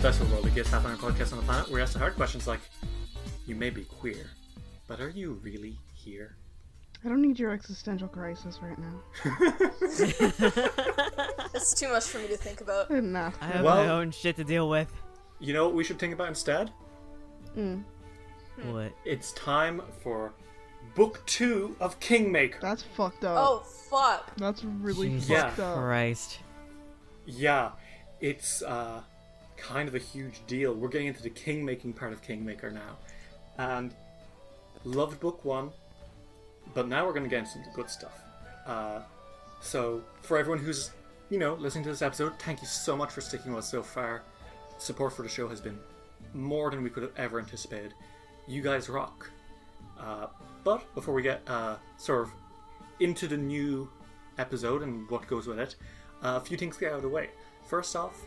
Everyone, and welcome to Best of World, the gayest Pathfinder podcast on the planet, we ask the hard questions like, "You may be queer, but are you really here?" I don't need your existential crisis right now. It's too much for me to think about. Enough. I have Well- my own shit to deal with. You know what we should think about instead? Mm, What? It's time for Book Two of Kingmaker. that's fucked up. Oh fuck! That's really Jesus fucked up. Christ. Yeah, it's uh, kind of a huge deal. We're getting into the king-making part of Kingmaker now, and loved Book One, but now we're going to get into some good stuff. Uh, so, for everyone who's you know listening to this episode, thank you so much for sticking with us so far. Support for the show has been more than we could have ever anticipated. You guys rock. Uh, but before we get uh, sort of into the new episode and what goes with it, uh, a few things to get out of the way. First off,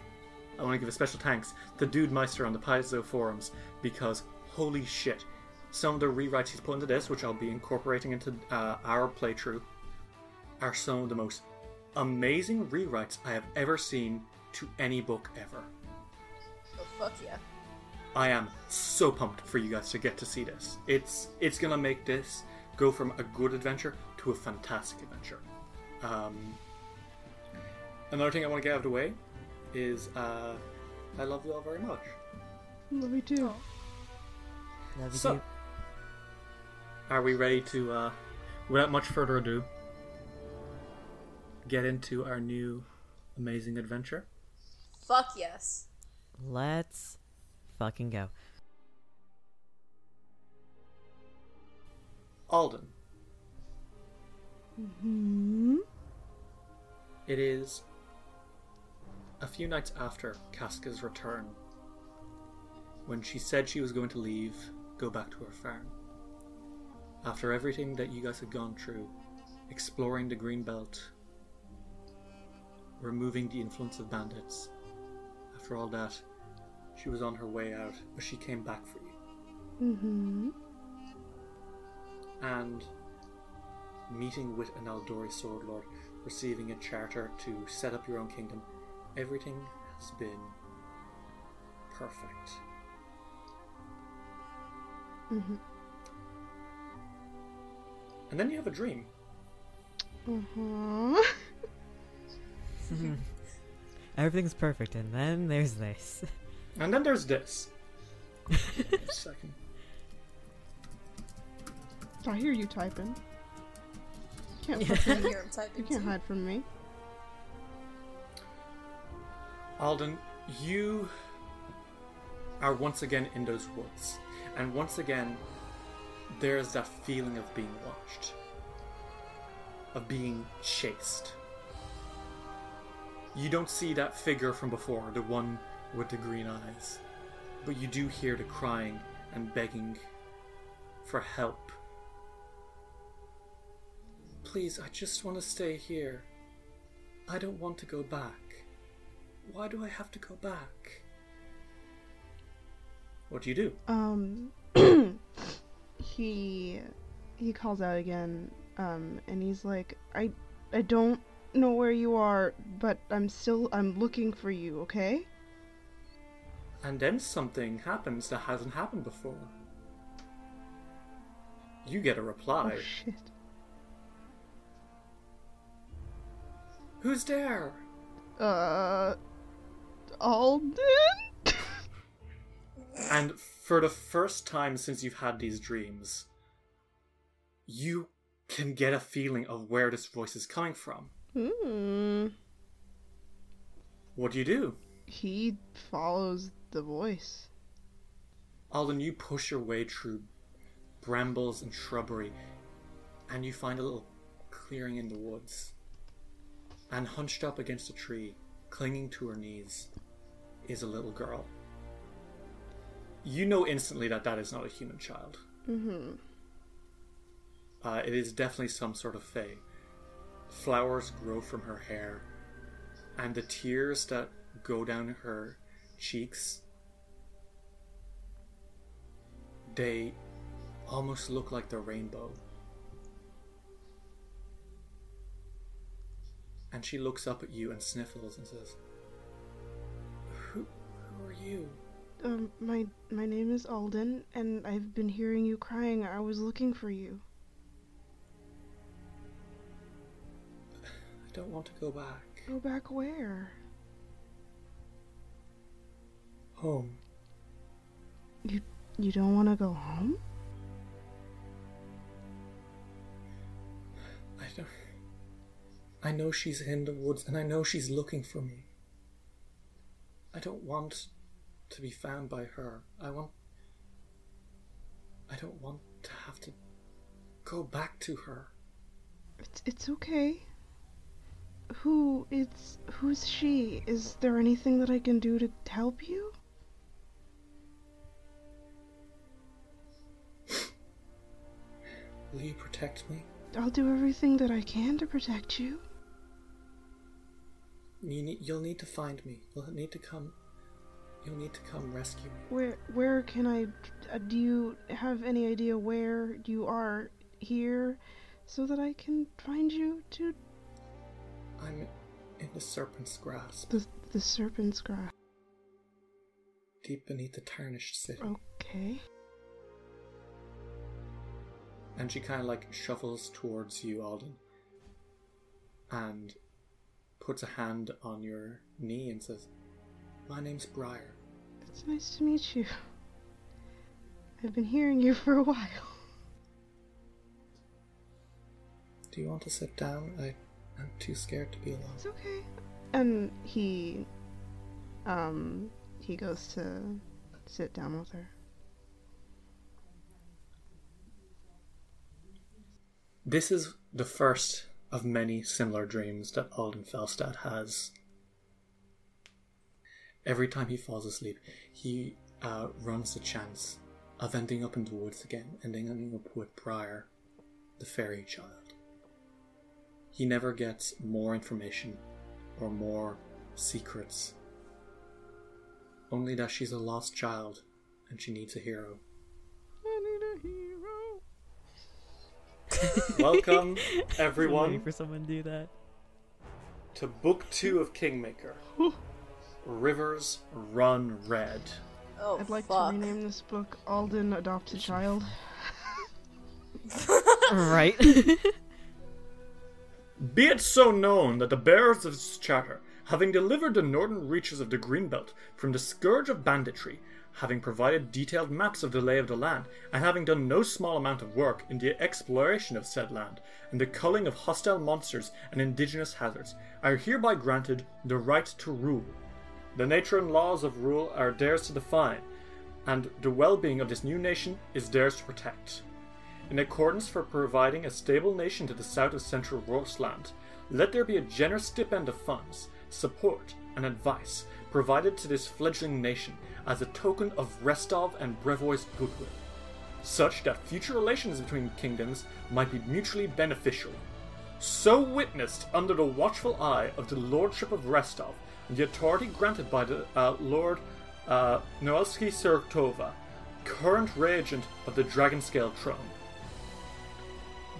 I want to give a special thanks to Dude Meister on the Paizo forums because holy shit, some of the rewrites he's put into this, which I'll be incorporating into uh, our playthrough, are some of the most amazing rewrites I have ever seen to any book ever. Oh fuck yeah! I am so pumped for you guys to get to see this. It's it's gonna make this go from a good adventure to a fantastic adventure. Um, another thing I want to get out of the way is uh, I love you all very much. Love you too. Love you So, too. are we ready to, uh, without much further ado, get into our new amazing adventure? Fuck yes! Let's fucking go. Alden. Mm-hmm. It is a few nights after Casca's return, when she said she was going to leave, go back to her farm. After everything that you guys had gone through, exploring the green belt, removing the influence of bandits, after all that, she was on her way out, but she came back for you. Mm-hmm. and meeting with an Aldori sword lord, receiving a charter to set up your own kingdom, everything has been perfect. Mm-hmm. And then you have a dream. Uh-huh. Everything's perfect, and then there's this. And then there's this. A second. I hear you typing. Can't I fucking, hear him typing. you can't hide from me. Alden, you are once again in those woods. And once again, there's that feeling of being watched, of being chased. You don't see that figure from before, the one with the green eyes, but you do hear the crying and begging for help. Please, I just want to stay here. I don't want to go back. Why do I have to go back? What do you do? Um, he he calls out again, um, and he's like, I I don't know where you are, but I'm still I'm looking for you. Okay? And then something happens that hasn't happened before. You get a reply. Oh shit! Who's there? Uh, Alden? And for the first time since you've had these dreams, you can get a feeling of where this voice is coming from. Hmm. What do you do? He follows the voice. Alden, you push your way through brambles and shrubbery, and you find a little clearing in the woods. And hunched up against a tree, clinging to her knees, is a little girl. You know instantly that that is not a human child. Mm-hmm. Uh, it is definitely some sort of fae. Flowers grow from her hair, and the tears that go down her cheeks, they almost look like the rainbow. And she looks up at you and sniffles and says, "Who, who are you?" Um, my my name is Alden, and I've been hearing you crying. I was looking for you. I don't want to go back Go back where? home. You you don't want to go home? I don't. I know she's in the woods, and I know she's looking for me. I don't want to be found by her. I want. I don't want to have to go back to her. It's it's okay. Who is who's she? Is there anything that I can do to help you? Will you protect me? I'll do everything that I can to protect you. You need, you'll need to find me. You'll need to come. You'll need to come rescue me. Where where can I? Uh, do you have any idea where you are here, so that I can find you to I'm in the serpent's grasp, the the serpent's grass? deep beneath the tarnished city. Okay. And she kind of like shuffles towards you, Alden, and puts a hand on your knee and says, My name's Briar. It's nice to meet you. I've been hearing you for a while. Do you want to sit down? I, I'm too scared to be alone. It's okay. And he, um, he goes to sit down with her. This is the first of many similar dreams that Alden Felstad has. Every time he falls asleep, he uh, runs the chance of ending up in the woods again, ending up with Briar, the fairy child. He never gets more information or more secrets. Only that she's a lost child and she needs a hero. I need a hero. Welcome, everyone, for someone to do that. to Book Two of Kingmaker. Rivers Run Red. Oh, I'd like fuck. to rename this book Alden Adopts a Child. right. Be it so known that the bearers of this charter, having delivered the northern reaches of the Greenbelt from the scourge of banditry, having provided detailed maps of the lay of the land, and having done no small amount of work in the exploration of said land and the culling of hostile monsters and indigenous hazards, are hereby granted the right to rule. The nature and laws of rule are theirs to define, and the well being of this new nation is theirs to protect. In accordance for providing a stable nation to the south of Central Rostland, let there be a generous stipend of funds, support, and advice provided to this fledgling nation as a token of Restov and Brevoy's goodwill, such that future relations between kingdoms might be mutually beneficial. So witnessed under the watchful eye of the Lordship of Restov the authority granted by the uh, Lord uh, Noleski Surtova, current regent of the Dragonscale throne.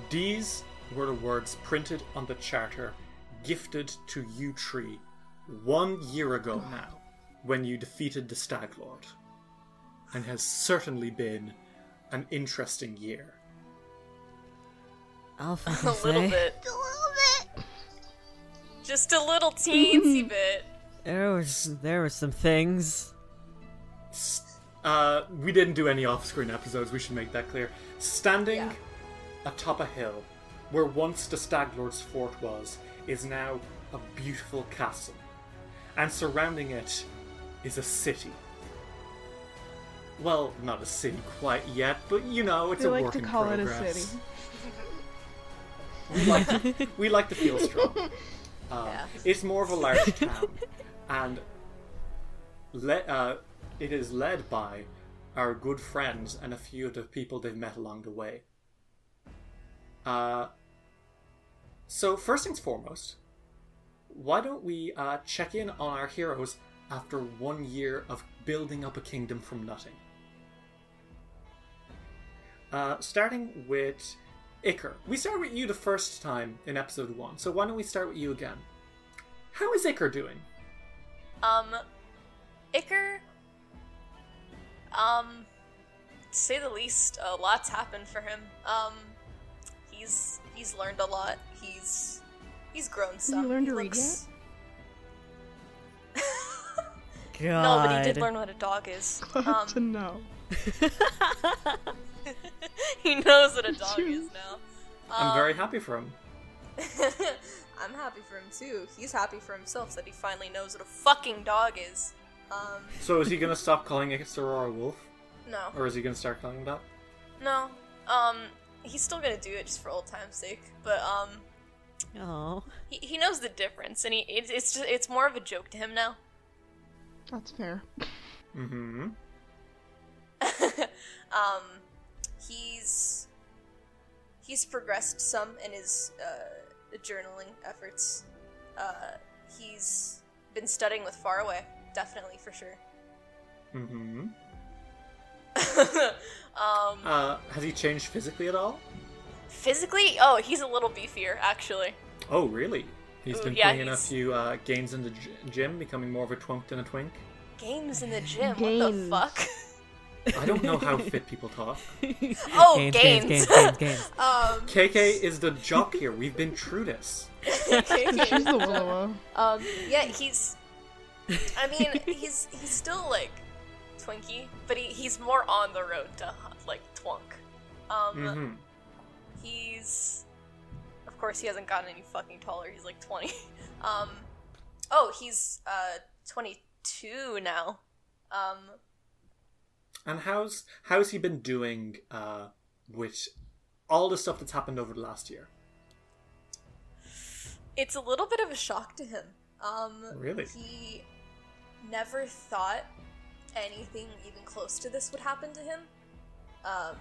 These were the words printed on the charter gifted to you tree one year ago now, when you defeated the Stag Lord. And has certainly been an interesting year. I'll A fucking little say. bit. A little bit. Just a little teensy bit. There was there were some things. Uh, we didn't do any off-screen episodes. We should make that clear. Standing Yeah. atop a hill, where once the Staglord's fort was, is now a beautiful castle, and surrounding it is a city. Well, not a city quite yet, but you know, it's They a like work to in call it a progress. city. We like to, we like to feel strong. Um, Yeah. It's more of a large town, and le- uh, it is led by our good friends and a few of the people they've met along the way. Uh, so first things foremost, why don't we uh, check in on our heroes after one year of building up a kingdom from nothing? Uh, starting with Iker. We started with you the first time in episode one, so why don't we start with you again? How is Iker doing? Um, Iker, um, to say the least, a lot's happened for him. Um, he's he's learned a lot. He's he's grown some. He learned He to read looks- God. No, but he did learn what a dog is. Glad Um, to know. he knows what a dog is now. I'm Um, very happy for him. I'm happy for him too. He's happy for himself that he finally knows what a fucking dog is. Um, So is he gonna stop calling Iker Aurora Wolf, no, or is he gonna start calling him that? no. Um, he's still gonna do it just for old time's sake. But um, Oh. he, he knows the difference, and he it, it's just it's more of a joke to him now. That's fair. Mm-hmm. um, he's he's progressed some in his uh, journaling efforts. Uh, he's been studying with Faraway, definitely for sure. Mm-hmm. um, Uh, has he changed physically at all? physically, oh, he's a little beefier actually. Oh, really? He's Ooh, been yeah, putting in a few uh, gains in the g- gym, becoming more of a twunk than a twink. Games in the gym. What the fuck? I don't know how fit people talk. Oh, games, games. games, games, games, games. um, KK is the jock here. We've been through this. She's the Willow. Um, yeah, he's. I mean, he's he's still like Twinkie, but he, he's more on the road to like Twunk. Um, Mm-hmm. he's. Of course, he hasn't gotten any fucking taller. He's like twenty. Um, oh, he's uh twenty-two now. Um, And how's how's he been doing uh, with all the stuff that's happened over the last year? it's a little bit of a shock to him. Um, Really? He never thought anything even close to this would happen to him. Um,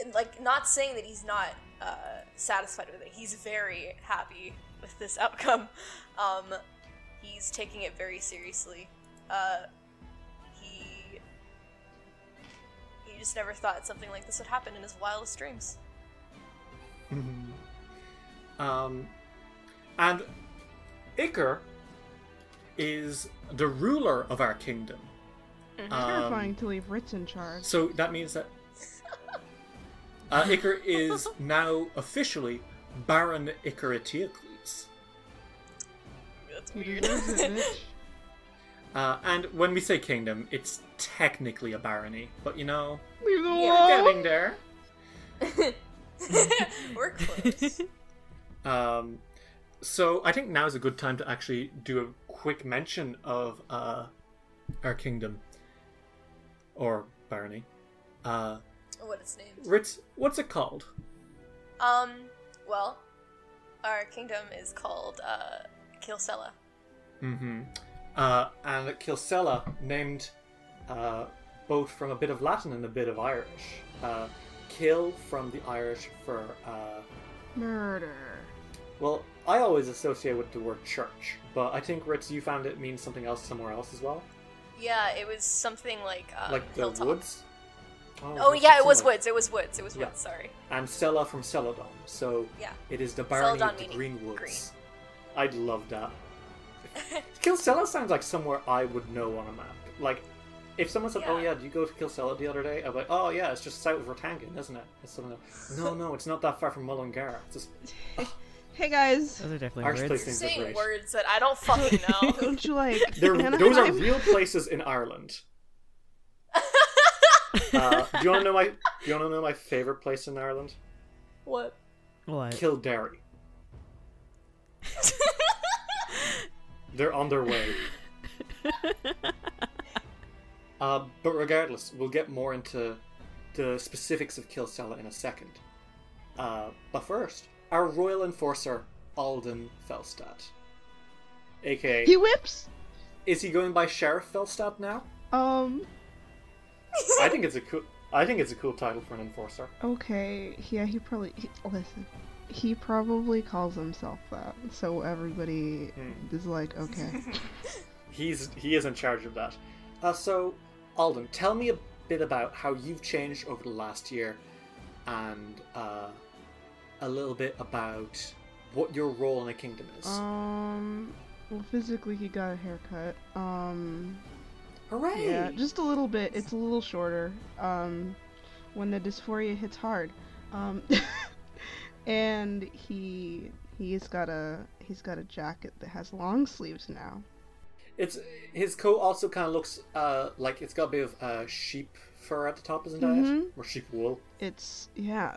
and, like, not saying that he's not uh, satisfied with it. He's very happy with this outcome. Um, he's taking it very seriously. Uh, he just never thought something like this would happen in his wildest dreams. Um, and Iker is the ruler of our kingdom. Um, Terrifying to leave Ritz in charge. So that means that uh, Iker is now officially Baron Iker Eteocles. That's weird. deserves it, bitch. Uh, and when we say kingdom, it's technically a barony, but you know, we're Yeah, getting there. We're close. Um, so I think now is a good time to actually do a quick mention of uh, our kingdom or barony. Uh, what it's named. Ritz, what's it called? Um, well, our kingdom is called uh, Kilsella. Mm-hmm. Uh, and Kilsella, named uh, both from a bit of Latin and a bit of Irish. Uh, kill from the Irish for, uh, Murder. well, I always associate with the word church, but I think Ritz, you found it means something else somewhere else as well, Yeah, it was something like uh, like the hilltop. woods. Oh that's yeah, it was woods. It was woods. It was Yeah. woods. Sorry. And Stella from Celadon, so Yeah. it is the barony Celadon of the meaning Green Woods. green. I'd love that. Kill Kilsella sounds like somewhere I would know on a map. Like, if someone said, "Oh Yeah. yeah, did you go to Kilsella the other day?" I'd be like, "Oh yeah, it's just south of Rathangan, isn't it?" It's something like, no, no, it's not that far from Mullingar. It's just Hey guys, Those are definitely Arch words. place are Saying great. words that I don't fucking know. don't you like They're, those are real places in Ireland. Uh, do you want to know my? Do you want to know my favorite place in Ireland? what? What? Kildare. They're on their way. Uh, but regardless, we'll get more into the specifics of Kilsella in a second. Uh, but first, our royal enforcer, Alden Felstad. AKA, He whips. is he going by Sheriff Felstad now? Um. I think it's a cool. I think it's a cool title for an enforcer. Okay. Yeah. He probably. He, listen. He probably calls himself that, so everybody Hmm. is like, okay. He's he is in charge of that. Uh, so, Alden, tell me a bit about how you've changed over the last year, and uh, a little bit about what your role in the kingdom is. um. Well, physically, he got a haircut. Um. Hooray! Yeah, just a little bit. It's a little shorter. Um, when the dysphoria hits hard. Um, and he he's got a he's got a jacket that has long sleeves now. It's his coat also kind of looks uh, like it's got a bit of uh, sheep fur at the top, isn't it? Mhm. Or sheep wool. It's yeah.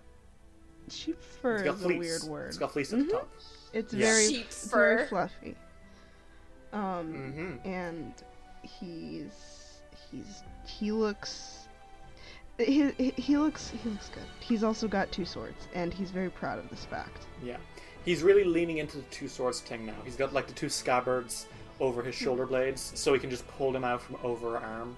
Sheep fur It's got is a fleece. weird word. It's got fleece at Mhm. the top. It's Yeah. very Sheep it's very fluffy. Um, Mm-hmm. and he's he's he looks he, he he looks he looks good. He's also got two swords, and he's very proud of this fact. Yeah, he's really leaning into the two swords thing now. He's got like the two scabbards over his shoulder blades, so he can just pull them out from over arm.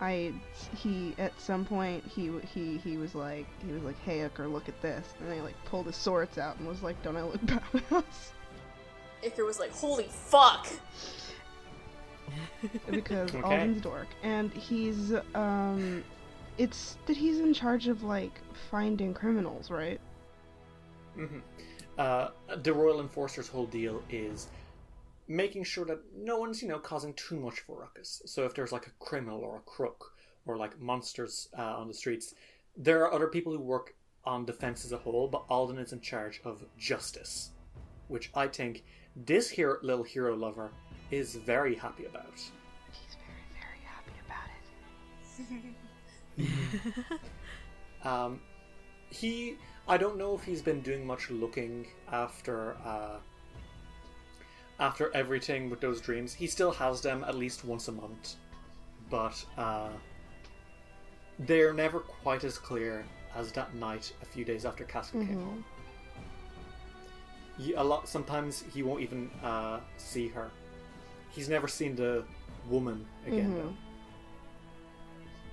I he at some point he he he was like he was like hey Iker look at this and he like pulled his swords out and was like don't I look badass Iker was like, "Holy fuck!" because Okay. Alden's dork and he's um it's that he's in charge of like finding criminals right Mm-hmm. Uh, the royal enforcer's whole deal is making sure that no one's you know causing too much of a ruckus. So if there's like a criminal or a crook or like monsters uh, on the streets, there are other people who work on defense as a whole, but Alden is in charge of justice, which I think this hero, little hero lover is very happy about. he's very very happy about it Um, he, I don't know if he's been doing much looking after uh, after everything with those dreams. He still has them at least once a month, but uh, they're never quite as clear as that night a few days after Casca came Mhm. home. He, a lot sometimes he won't even uh, see her. He's never seen the woman again Mhm. though.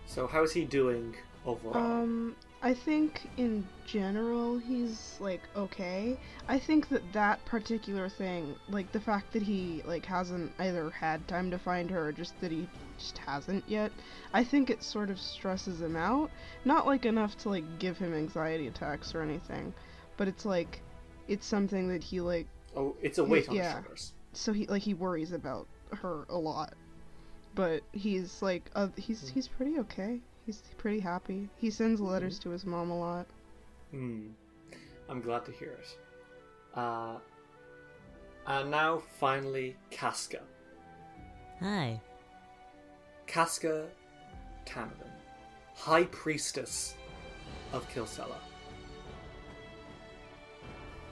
So how's he doing overall? Um, I think in general he's like okay. I think that that particular thing, like the fact that he like hasn't either had time to find her or just that he just hasn't yet, I think it sort of stresses him out. Not like enough to like give him anxiety attacks or anything, but it's like it's something that he like Oh, it's a weight on yeah. his shoulders. so he like he worries about her a lot. But he's like uh, he's he's pretty okay. He's pretty happy. He sends letters to his mom a lot. Hmm. I'm glad to hear it. Uh, and now, finally, Casca. Hi. Casca Tanadan, High Priestess of Kilsella.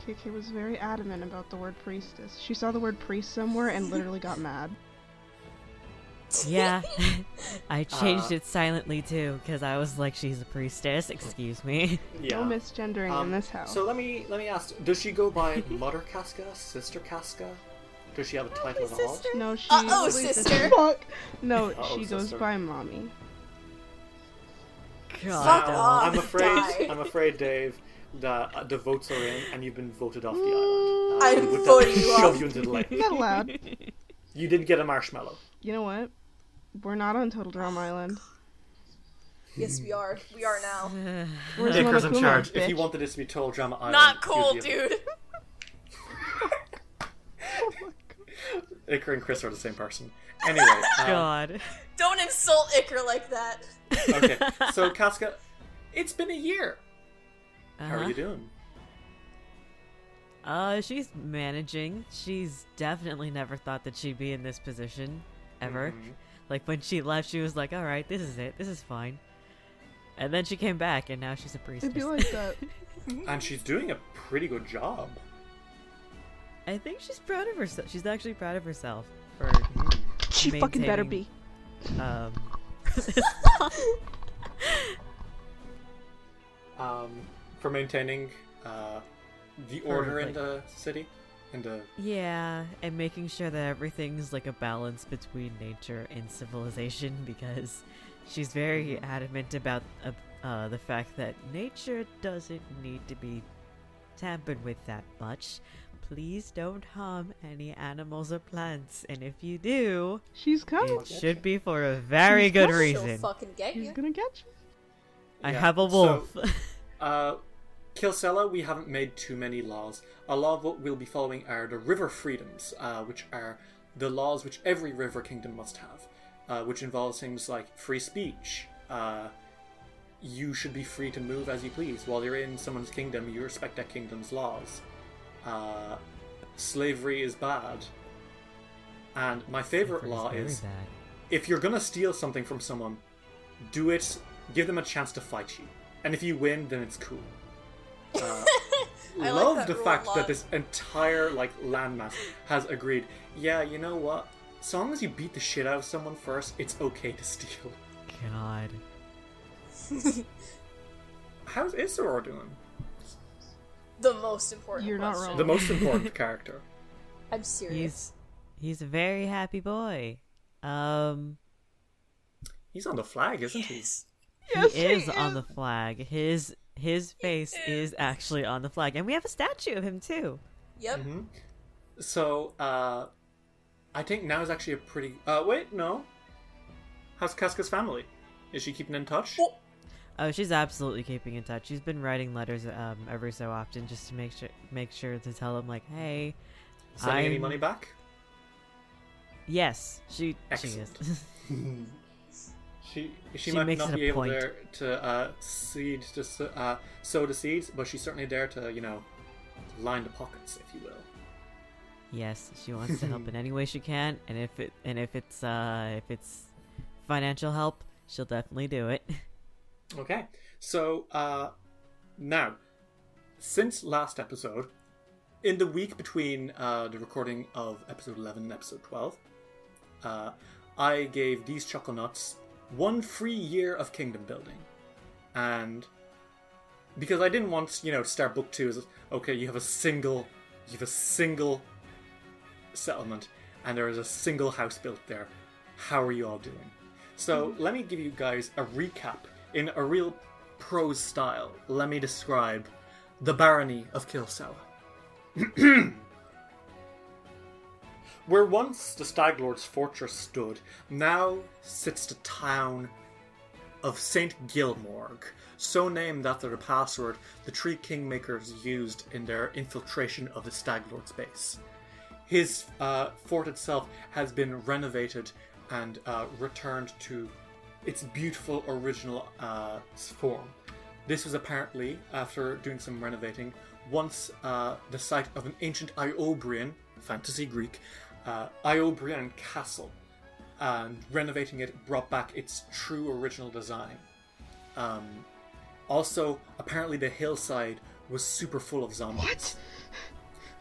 KK was very adamant about the word priestess. She saw the word priest somewhere and literally got mad. Yeah. I changed Uh, it silently too, because I was like, she's a priestess. Excuse me. Yeah. No misgendering Um, in this house. So let me let me ask: Does she go by Mother Casca, Sister Casca? Does she have a title at all? no, she. Uh-oh, Wait, sister. Fuck. No, Uh-oh, she goes sister. by mommy. God. Fuck off. I'm afraid. I'm afraid, Dave. That uh, the votes are in, and you've been voted off the island. Uh, I'm with that, voting you shove you into the lake. Not allowed. You didn't get a marshmallow. You know what? We're not on Total Drama Island. Yes, we are. We are now. Where's Iker's in Monokuma, charge. If bitch? you wanted this to be Total Drama Island, Not you'd cool, be a- dude. Iker and Chris are the same person. Anyway, um, God. Don't insult Iker like that. okay. So Casca, it's been a year. How Uh-huh. are you doing? Uh, she's managing. She's definitely never thought that she'd be in this position ever. Mhm. Like when she left, she was like, "All right, this is it. This is fine." And then she came back, and now she's a priestess. It'd be like that. And she's doing a pretty good job. I think she's proud of herself. She's actually proud of herself for She fucking better be. um. Um, for maintaining uh, the For, order in like- the city. In the Yeah, and making sure that everything's like a balance between nature and civilization because she's very adamant about uh, uh, the fact that nature doesn't need to be tampered with that much. Please don't harm any animals or plants, and if you do, She's coming. it should be for a very good She'll reason. fucking get She's gonna get you. I Yeah, have a so- wolf. Uh, Kilsella, we haven't made too many laws. A lot of what we'll be following are the river freedoms, uh, which are the laws which every river kingdom must have, uh, which involves things like free speech. Uh, you should be free to move as you please. While you're in someone's kingdom, you respect that kingdom's laws. Uh, slavery is bad. And my favorite Slavery is law is if you're gonna steal something from someone, do it. Give them a chance to fight you, and if you win, then it's cool. Uh, I love that the fact that this entire like landmass has agreed. Yeah, you know what? So long as you beat the shit out of someone first, it's okay to steal. God. How's Isseror doing? The most important. You're not question. wrong. The most important character. I'm serious. He's he's a very happy boy. Um, He's on the flag, isn't he? Yes. Yes, he he is on the flag. His his face is actually on the flag, and we have a statue of him too. Yep. Mm-hmm. So, uh, I think now is actually a pretty. Uh, wait, no. How's Casca's family? Is she keeping in touch? Well, Oh, she's absolutely keeping in touch. She's been writing letters um every so often just to make sure make sure to tell him like, hey, Sending any I'm- money back? yes, she Excellent. she is. She she, She might not be able there to uh, seed to uh, sow the seeds, but she's certainly there to you know line the pockets, if you will. yes, she wants to help in any way she can, and if it and if it's uh if it's financial help, she'll definitely do it. Okay, so uh, now since last episode, in the week between uh, the recording of episode eleven and episode twelve, uh, I gave these chuckle nuts one free year of kingdom building, and because I didn't want you know to start book two as okay, you have a single, you have a single settlement, and there is a single house built there. How are you all doing? So hmm. let me give you guys a recap in a real prose style. Let me describe the barony of Kilsella. Where once the Staglord's fortress stood, now sits the town of St. Gilmorg, so named after the password the three kingmakers used in their infiltration of the Staglord's base. His uh, fort itself has been renovated and uh, returned to its beautiful original uh, form. This was apparently, after doing some renovating, once uh, the site of an ancient Iobarian, fantasy Greek, uh, Iobarian castle, and renovating it brought back its true original design. Um, also, apparently, the hillside was super full of zombies.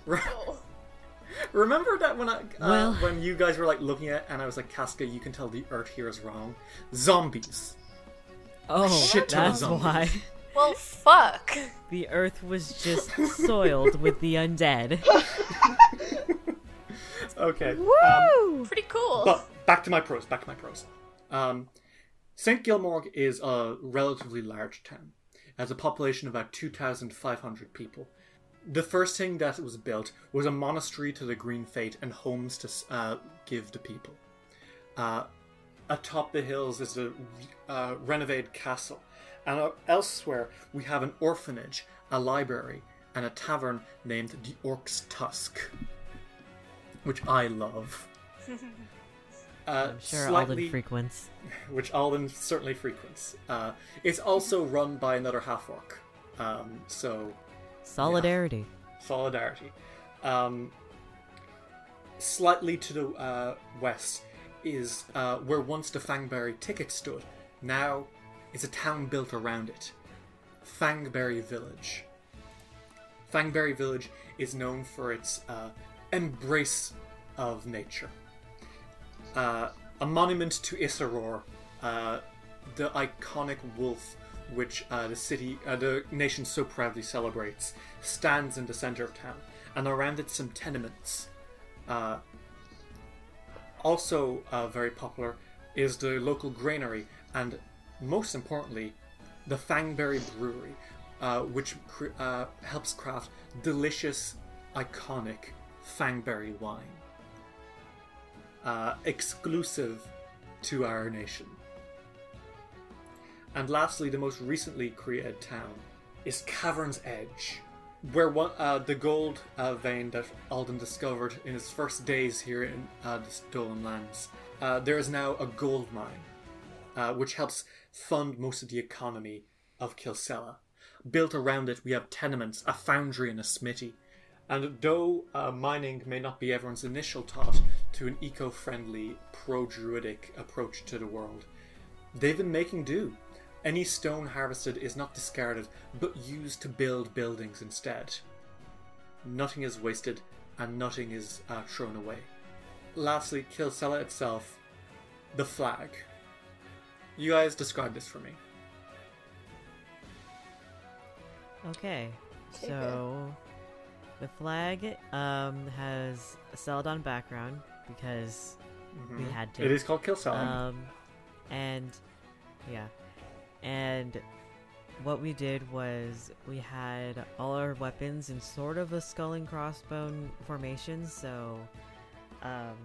What? Oh. Remember that when I uh, Well- when you guys were like looking at it and I was like, Casca, you can tell the Earth here is wrong. Zombies. Oh, shit ton of that's zombies. why Well, fuck. the Earth was just soiled with the undead. Okay. Um, Pretty cool. but back to my pros. Back to my pros. Um, St. Gilmorg is a relatively large town. It has a population of about 2,500 people. The first thing that was built was a monastery to the Green Faith and homes to uh, give the people. Uh, atop the hills is a uh, renovated castle, and uh, elsewhere we have an orphanage, a library, and a tavern named the Orc's Tusk, which I love. Uh, I'm sure slightly, Alden frequents. which Alden certainly frequents. Uh, it's also run by another half orc. Um, so Solidarity. solidarity. Um, slightly to the uh, west is uh, where once the Fangberry thicket stood. Now is a town built around it. Fangberry Village. Fangberry Village is known for its uh, embrace of nature. Uh, a monument to Isseror, uh, the iconic wolf which uh, the city, uh, the nation so proudly celebrates, stands in the center of town, and around it some tenements. Uh, also uh, very popular is the local granary, and most importantly, the Fangberry Brewery, which cr- helps craft delicious, iconic Fangberry wine, uh, exclusive to our nation. And lastly, the most recently created town is Cavern's Edge, where one, uh, the gold uh, vein that Alden discovered in his first days here in uh, the Stolen Lands. Uh, there is now a gold mine, uh, which helps fund most of the economy of Kilsella. Built around it, we have tenements, a foundry, and a smithy. And though uh, mining may not be everyone's initial thought to an eco friendly, pro druidic approach to the world, they've been making do. Any stone harvested is not discarded, but used to build buildings instead. Nothing is wasted, and nothing is uh, thrown away. Lastly, Kilsella itself, the flag. You guys describe this for me. Okay, Okay, so the flag um, has a Celadon background because we had to. Mm-hmm. It is called Kilsella. Um, and yeah, and what we did was we had all our weapons in sort of a skull and crossbone formation. So, um,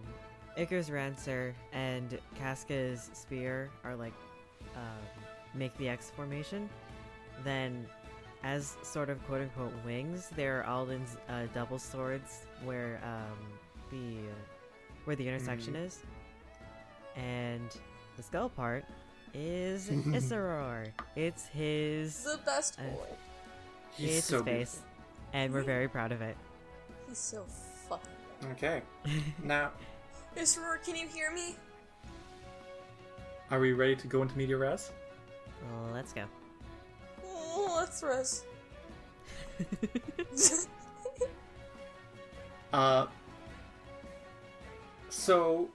Iker's ranseur and Casca's spear are like um, make the X formation. Then, as sort of quote unquote wings, there are Alden's uh, double swords where um, the where the intersection is, and the skull part is Isseror. It's his The best Uh, boy. He's it's so his face, and we're very proud of it. He's so fucking. beautiful. Okay. now, Isror, can you hear me? are we ready to go into media res? Let's go. Rest. Uh, so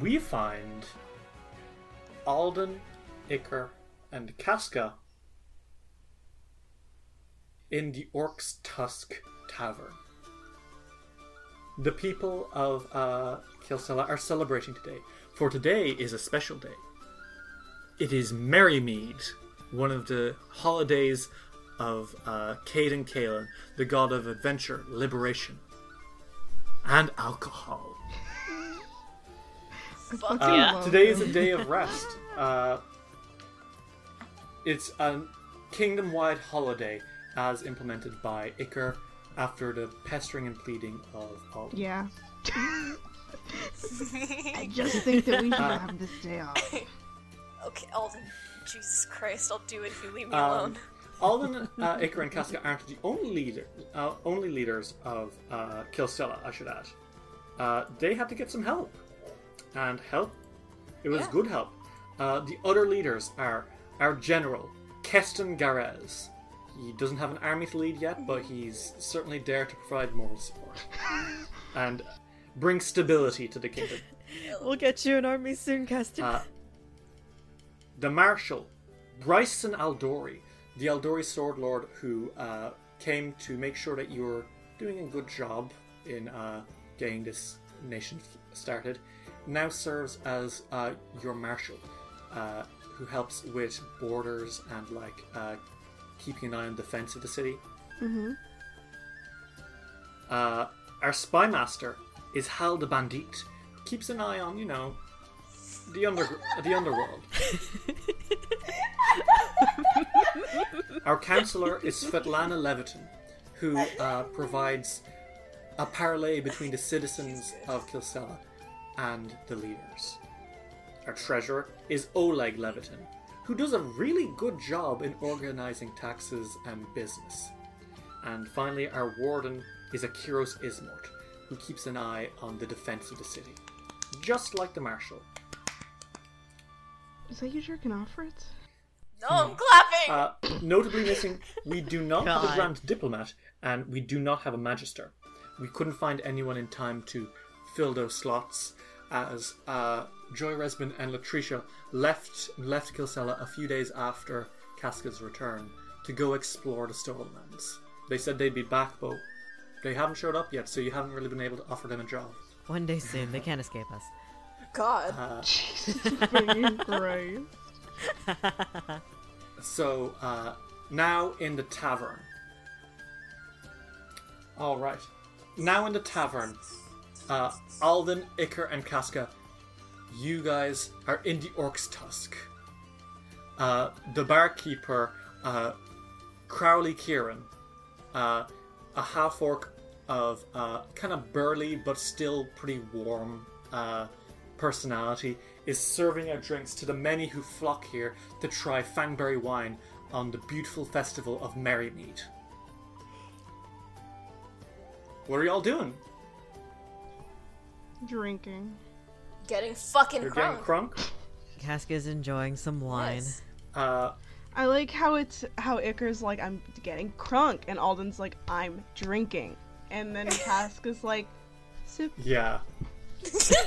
we find Alden, Iker, and Casca in the Orc's Tusk Tavern. The people of uh, Kilsella are celebrating today, for today is a special day. It is Merrymead, one of the holidays of uh, Cayden Cailean, the god of adventure, liberation, and alcohol. Fuck Uh, yeah. Today is a day of rest. Uh, it's a kingdom wide holiday as implemented by Iker after the pestering and pleading of Alden. Yeah. I just think that we should Uh, have this day off. Okay, Alden. Jesus Christ, I'll do it if you leave me Um, alone. Alden, uh, Iker, and Casca aren't the only leader, uh, only leaders of uh, Kilsella, I should add. Uh, they had to get some help, and help. It was Yeah. good help. Uh, the other leaders are our general Kesten Garess. He doesn't have an army to lead yet, but he's certainly there to provide moral support and bring stability to the kingdom. We'll get you an army soon, Castor. The Marshal, Bryson Aldori, the Aldori Sword Lord who uh, came to make sure that you were doing a good job in uh, getting this nation started, now serves as uh, your Marshal, uh, who helps with borders and like uh, keeping an eye on the defense of the city. Mm-hmm. Uh, our spy master is Hal the Bandit. Keeps an eye on, you know, the under the underworld. our counselor is Svetlana Leveton, who uh, provides a parley between the citizens of Kilsella and the leaders. Our treasurer is Oleg Leveton, who does a really good job in organizing taxes and business. and finally, our warden is Akiros Ismort, who keeps an eye on the defense of the city. Just like the marshal. Is that you jerking off, Fritz? No, I'm clapping. Uh, notably missing, we do not have a God. Grand Diplomat, and we do not have a Magister. We couldn't find anyone in time to fill those slots, as uh, Joy Resman and Latricia left left Kilsella a few days after Casca's return to go explore the Stolen Lands. They said they'd be back, but they haven't showed up yet, so you haven't really been able to offer them a job. One day soon, they can't escape us. God. Jesus fucking Christ. So, uh, now in the tavern. Alright. Now in the tavern, uh, Alden, Iker, and Casca, you guys are in the Orc's Tusk. Uh, the barkeeper, uh, Crowley Kieran, uh, a half orc of uh, kind of burly but still pretty warm uh, personality, is serving out drinks to the many who flock here to try Fangberry wine on the beautiful festival of Merrymead. What are y'all doing? Drinking. Getting fucking You're crunk. getting crunk? Casca's enjoying some wine. Yes. Uh, I like how it's how Iker's like I'm getting crunk and Alden's like I'm drinking, and then Casca's like sip. Yeah.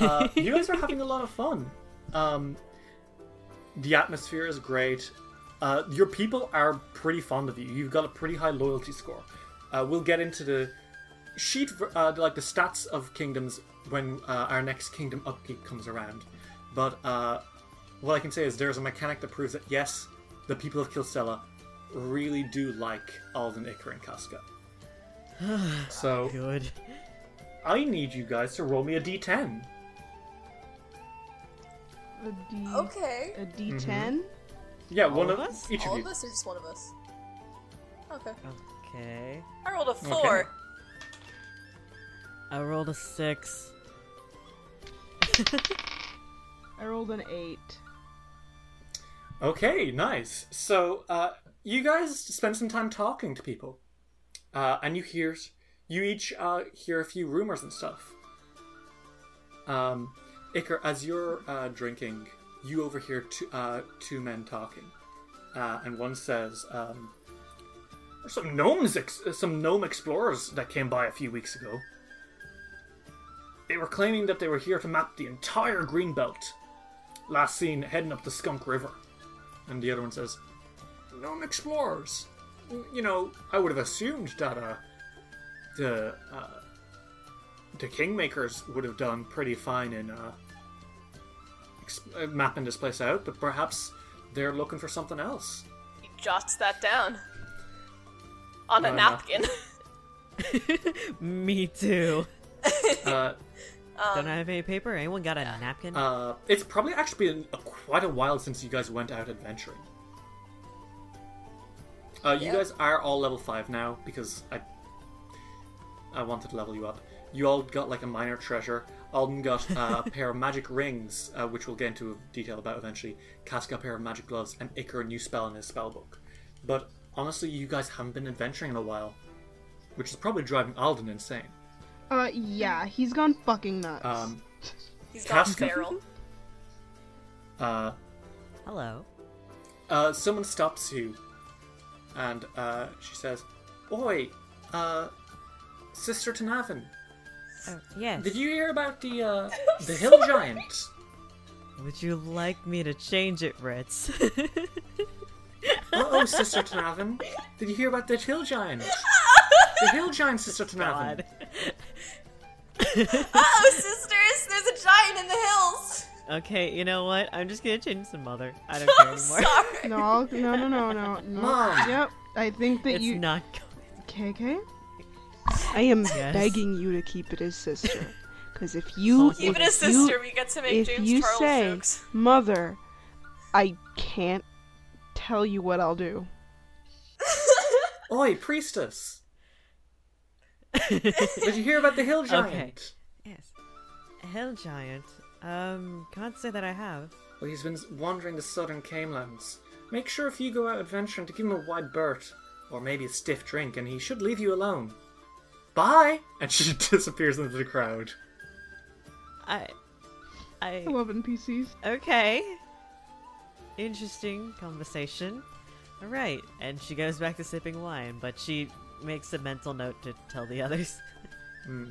Uh, you guys are having a lot of fun. Um, the atmosphere is great. Uh, your people are pretty fond of you. You've got a pretty high loyalty score. Uh, we'll get into the sheet, uh, like the stats of kingdoms when uh, our next kingdom upkeep comes around. But uh, what I can say is there's a mechanic that proves that yes, the people of Kilstella really do like Alden, Iker, and Casca. so Good. I need you guys to roll me a d10. A D. Okay. A D10. Yeah, All one of of us? each All of of you. us or just one of us? Okay. Okay. I rolled a four. I rolled a six. I rolled an eight. Okay, nice. So, uh, you guys spend some time talking to people, uh, and you hear, you each uh, hear a few rumors and stuff. Um, Iker, as you're uh, drinking, you overhear two, uh, two men talking, uh, and one says, um, "There's some gnomes, ex- some gnome explorers that came by a few weeks ago. They were claiming that they were here to map the entire green belt. Last seen heading up the Skunk River." And the other one says, "Gnome explorers. You know, I would have assumed that uh, the uh, the Kingmakers would have done pretty fine in uh, ex- uh, mapping this place out, but perhaps they're looking for something else." He jots that down on a Uh, napkin. Me too. Uh, Don't I have any paper? Anyone got a napkin? uh, it's probably actually been a, quite a while since you guys went out adventuring. Uh, you Yeah. guys are all level five now because I I wanted to level you up. You all got like a minor treasure. Alden got uh, a pair of magic rings, uh, which we'll get into detail about eventually. Cass got a pair of magic gloves, and Iker a new spell in his spell book. But honestly, you guys haven't been adventuring in a while, which is probably driving Alden insane. Uh, yeah, he's gone fucking nuts. Um, He's gone Casca. feral. uh, Hello. Uh, someone stops you, and uh, she says, "Oi, uh, Sister Tanavin, Oh, yes. did you hear about the uh, the hill giant?" Would you like me to change it, Ritz? oh, Sister Tanavin, did you hear about the hill giant? The hill giant, Sister Tanavin. God. Oh, sisters! There's a giant in the hills! Okay, you know what? I'm just gonna change some mother. I don't care I'm anymore. sorry. no, no, no, no, no, no. Mom. Yep, I think that It's you. It's not. Going. KK? I am Yes? begging you to keep it as sister. Because if you. Keep it if a sister, You, we get to make if James you Charles say, jokes. mother, I can't tell you what I'll do. Oi, priestess, did you hear about the hill giant? Yes. A hill giant. Um, can't say that I have. Well, he's been wandering the southern Kamelands. Make sure if you go out adventuring to give him a wide berth. or maybe a stiff drink, and he should leave you alone. Bye! And she disappears into the crowd. I. I. I love NPCs. Okay. Interesting conversation. Alright, and she goes back to sipping wine, but she makes a mental note to tell the others.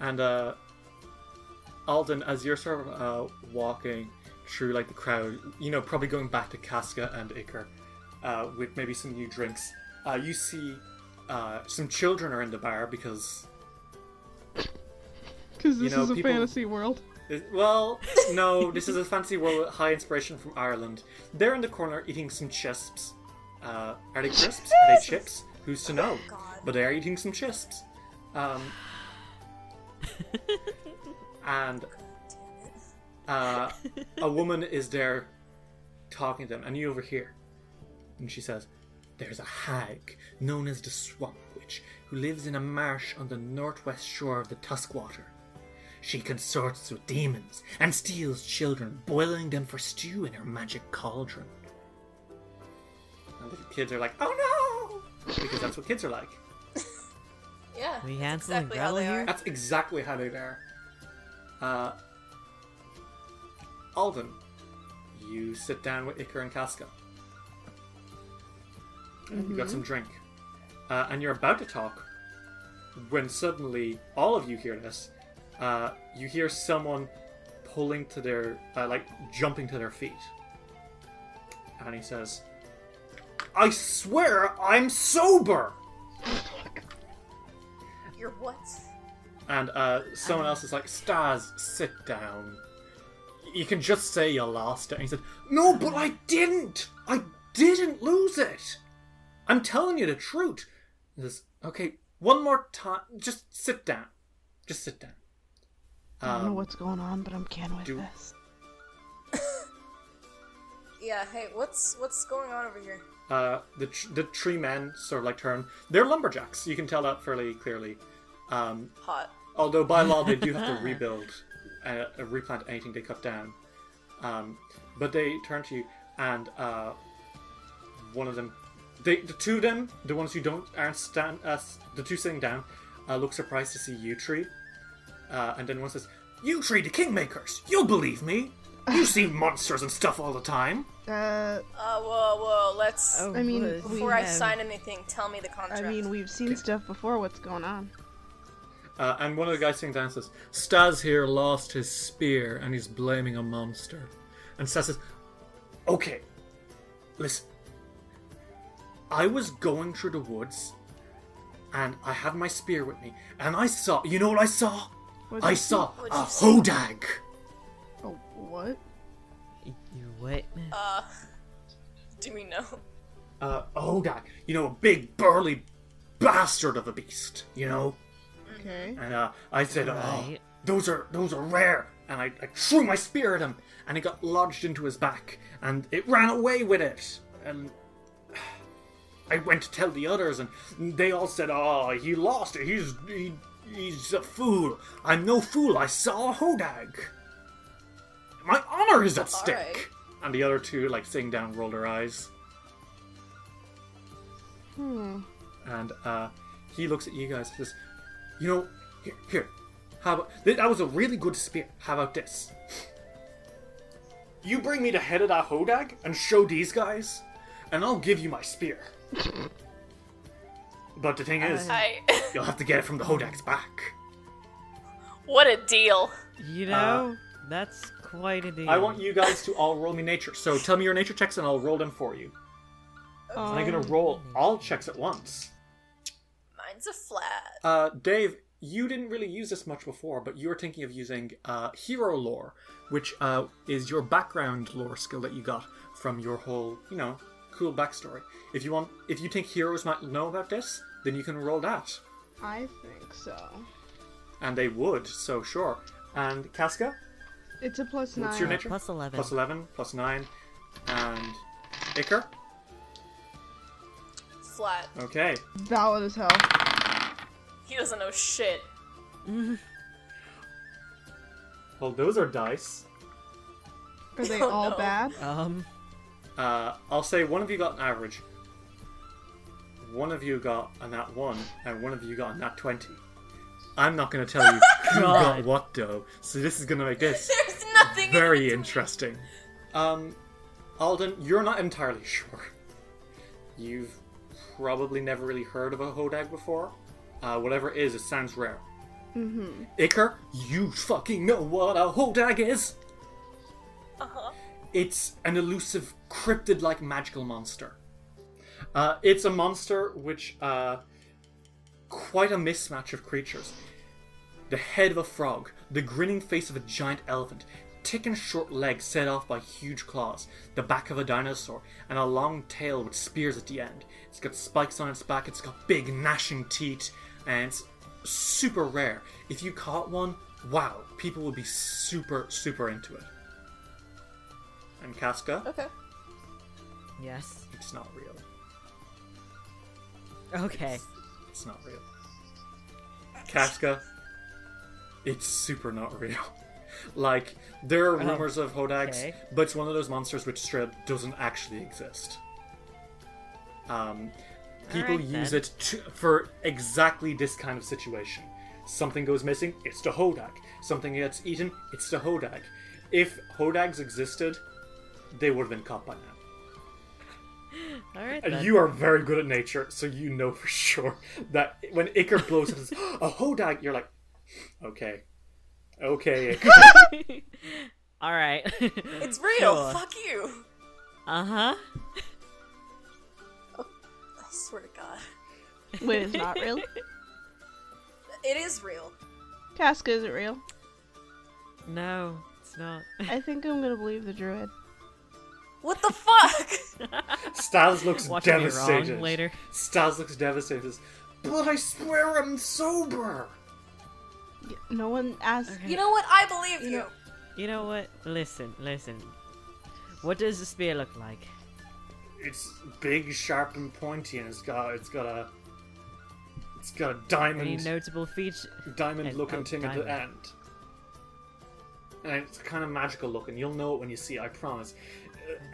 And uh, Alden, as you're sort of uh, walking through like the crowd, you know, probably going back to Casca and Iker, uh, with maybe some new drinks, uh, you see uh, some children are in the bar because, Because this know, is a people- fantasy world. well, no, this is a fancy world with high inspiration from Ireland. They're in the corner eating some chisps. Uh, are they crisps? Are they chips? Who's to know? God. But they are eating some chisps. Um, and uh, a woman is there talking to them, and you overhear. And she says, There's a hag known as the Swamp Witch who lives in a marsh on the northwest shore of the Tuskwater. She consorts with demons and steals children, boiling them for stew in her magic cauldron. And the kids are like, Oh no! Because that's what kids are like. Yeah. We that's Hansel and exactly how Gretel they here? are. That's exactly how they are. Uh, Alden, you sit down with Iker and Casca. And You've got some drink. Uh, and you're about to talk when suddenly all of you hear this. Uh, you hear someone pulling to their, uh, like, jumping to their feet. And he says, I swear I'm sober! You're what? And uh, someone else is like, Stars, sit down. You can just say you lost it. And he said, No, but I didn't! I didn't lose it! I'm telling you the truth. He says, Okay, one more time. Just sit down. Just sit down. I don't know Um, what's going on, but I'm can with do- this. Yeah. Hey, what's what's going on over here? uh, the, tr- the tree men sort of like turn. They're lumberjacks. You can tell that fairly clearly. Um, Hot. Although by law they do have to rebuild, uh, uh, replant anything they cut down. Um, but they turn to you, and uh, one of them, they, the two of them, the ones who don't aren't stand, uh, the two sitting down, uh, look surprised to see you tree, uh, and then one says, "You tree the kingmakers. You'll believe me. You see monsters and stuff all the time." Uh, Uh, whoa, whoa. Let's. Oh, I mean, Before I have- sign anything, tell me the contract. I mean, we've seen stuff before. What's going on? Uh, and one of the guys sitting down says, Stas here lost his spear and he's blaming a monster. And Stas says, Okay, listen. I was going through the woods and I had my spear with me and I saw, you know what I saw? What'd I saw What'd a hodag. Oh, what? You what? Uh, do we know? Uh, a hodag. You know, a big burly bastard of a beast, you know? Okay. And uh, I said, "Oh, those are those are rare." And I, I threw my spear at him, and it got lodged into his back, and it ran away with it. And I went to tell the others, and they all said, "Oh, he lost it. He's he, he's a fool. I'm no fool. I saw a hodag. My honor is at stake." right. And the other two, like sitting down, rolled their eyes. Hmm. and uh, he looks at you guys and says, "You know, here, here. How about th- that? Was a really good spear. How about this? You bring me the head of that hodag and show these guys, and I'll give you my spear. But the thing is, I. you'll have to get it from the hodag's back. what a deal. You know, that's quite a deal. I want you guys to all roll me nature. So tell me your nature checks, and I'll roll them for you. Um, I'm gonna roll all checks at once. Mine's a flat. Uh, Dave, you didn't really use this much before, but you were thinking of using uh, hero lore, which uh, is your background lore skill that you got from your whole, you know, cool backstory. If you want, if you think heroes might know about this, then you can roll that, I think so. and they would. So sure. And Casca, It's a plus nine. what's your nature? Plus 11. Plus eleven, plus nine, and Iker. Flat. Okay. Valid as hell. He doesn't know shit. Well, those are dice. Are they Oh, all no. Bad? Um, Uh, I'll say one of you got an average. one of you got a nat 1 and one of you got a nat 20. I'm not going to tell you who got what though, so this is going to make this There's nothing. very between. interesting. Um, Alden, you're not entirely sure. You've probably never really heard of a Hodag before. Uh, whatever it is, it sounds rare. Mm-hmm. Iker, you fucking know what a Hodag is! Uh-huh. It's an elusive, cryptid like magical monster. Uh, it's a monster which, uh, quite a mismatch of creatures. The head of a frog, the grinning face of a giant elephant, thick and short legs set off by huge claws, the back of a dinosaur, and a long tail with spears at the end. It's got spikes on its back, it's got big gnashing teeth, and it's super rare. If you caught one, wow, people would be super, super into it. And Casca, Okay. Yes. it's not real. Okay. It's not real. Casca, it's super not real. Like, there are Oh, rumors of Hodags, okay. but it's one of those monsters which straight up doesn't actually exist. Um, people Alright, use then. it to, for exactly this kind of situation. Something goes missing, it's the Hodag. Something gets eaten, it's the Hodag. If Hodags existed, they would have been caught by now. All right. And then. you are very good at nature, so you know for sure that when Iker blows up and says, a Hodag, you're like, okay. Okay, Iker. All right. It's real. Sure. Fuck you. Uh huh. I swear to God. Wait, it's not real. It is real. Casca isn't real. No, it's not. I think I'm gonna believe the druid. What the fuck? Stas looks Watching me devastated. wrong later. Stas looks devastated. But I swear I'm sober. Y- No one asked. you know what? I believe you. You know what? Listen, listen. What does the spear look like? It's big, sharp, and pointy, and it's got it's got a it's got a Any diamond notable feature? diamond and- looking oh, thing at the diamond. end. And it's kind of magical looking. You'll know it when you see it, I promise.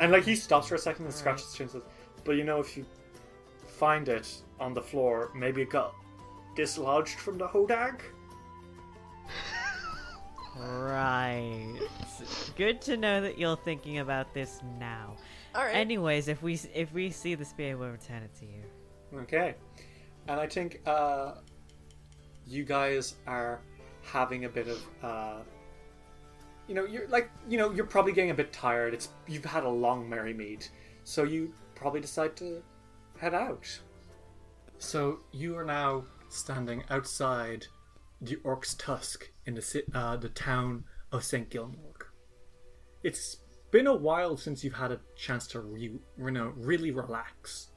And like he stops for a second and scratches his chin and says, But you know, if you find it on the floor, maybe it got dislodged from the Hodag? Right. Good to know that you're thinking about this now. All right. Anyways, if we if we see the spear, we'll return it to you. Okay. And I think uh, you guys are having a bit of uh, you know, you're like you know, you're probably getting a bit tired. It's you've had a long merry meet, So you probably decide to head out. So you are now standing outside the Orc's Tusk in the uh, the town of St. Gilmore. It's been a while since you've had a chance to re- you know, really relax.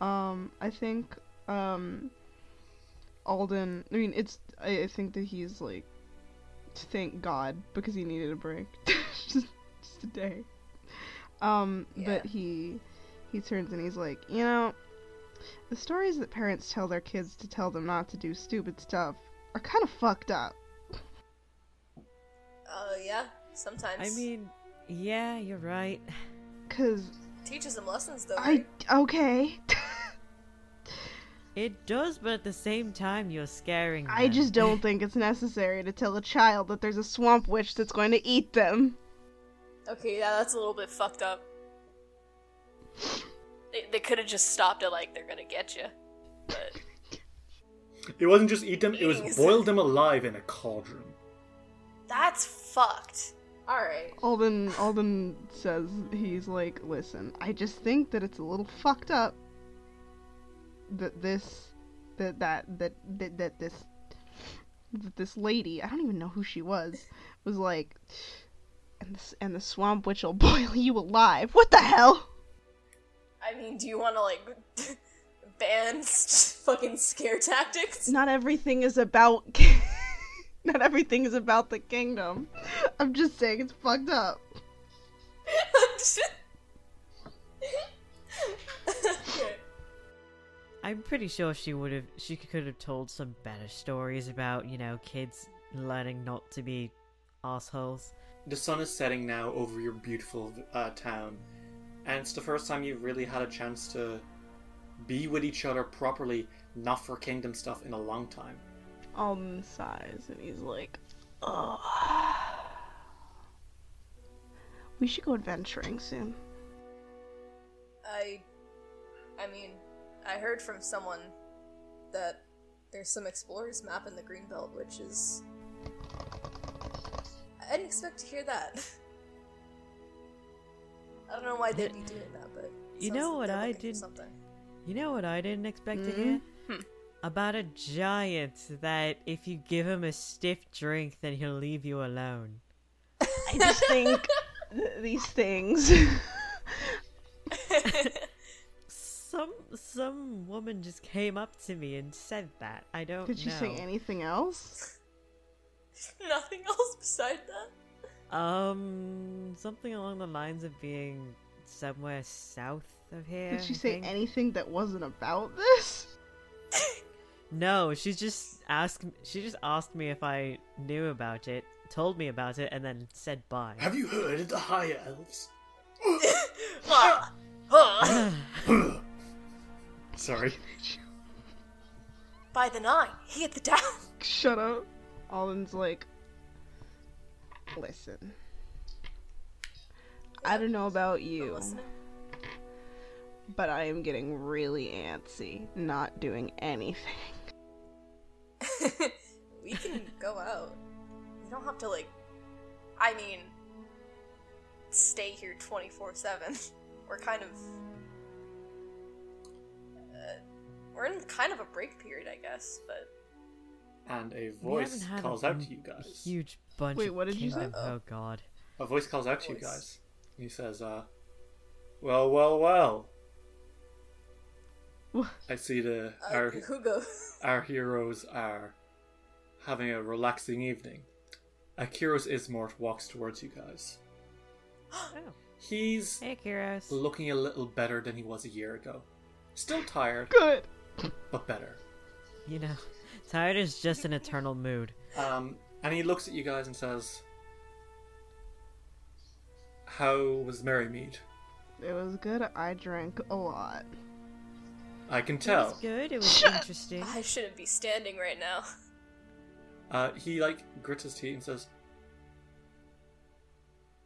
Um, I think um, Alden. I mean, it's. I, I think that he's like, thank God because he needed a break, just just a day. Um, but he he turns and he's like, you know, the stories that parents tell their kids to tell them not to do stupid stuff are kind of fucked up. Uh, yeah. Sometimes. I mean, yeah, you're right. Cause teaches them lessons though. I Right? okay. It does, but at the same time, you're scaring. I just don't think it's necessary to tell a child that there's a swamp witch that's going to eat them. Okay, yeah, that's a little bit fucked up. They, they could have just stopped it like they're gonna get you. But It wasn't just eat them, it was Eating boil them alive in a cauldron. that's fucked. Alright. Alden Alden says he's like, listen, I just think that it's a little fucked up that this that that that that, that this that this lady, I don't even know who she was, was like and this and the swamp witch will boil you alive. What the hell? I mean, do you want to like ban fucking scare tactics? Not everything is about not everything is about the kingdom. I'm just saying it's fucked up. Okay. I'm pretty sure she would have. She could have told some better stories about, you know, kids learning not to be assholes. The sun is setting now over your beautiful uh, town, and it's the first time you've really had a chance to be with each other properly, not for kingdom stuff, in a long time. Alden sighs and he's like, Ugh. We should go adventuring soon. I, I mean, I heard from someone that there's some explorers map in the Greenbelt, which is. I didn't expect to hear that. I don't know why they'd be doing that, but. You know like what I did- Something. You know what I didn't expect to hear? Hmm. About a giant that if you give him a stiff drink, then he'll leave you alone. I just think th- these things. Some some woman just came up to me and said that. I don't Did you know. say anything else? Nothing else beside that? Um, something along the lines of being somewhere south of here. Did she I say think. anything that wasn't about this? No, she just asked. She just asked me if I knew about it, told me about it, and then said bye. Have you heard of the High Elves? Sorry. By the nine, he hit the down. Shut up. Alden's like, listen. I don't know about you, but I am getting really antsy not doing anything. we can go out. We don't have to like. I mean, stay here twenty four seven. We're kind of. We're in kind of a break period, I guess, but And a voice calls a, out to you guys. Huge bunch. Wait, of what did you say? kingdom- Oh God. A voice calls out to you guys. He says, uh, well, well, well. I see the uh, our, who goes? our heroes are having a relaxing evening. Akiros Ismort walks towards you guys. Oh. He's Hey, Kiros. looking a little better than he was a year ago. Still tired, Good. But better. You know, tired is just an eternal mood. Um, and he looks at you guys and says, How was Merrymead? It was good. I drank a lot. I can It tell. was good. It was Shut- interesting. I shouldn't be standing right now. Uh, he like grits his teeth and says,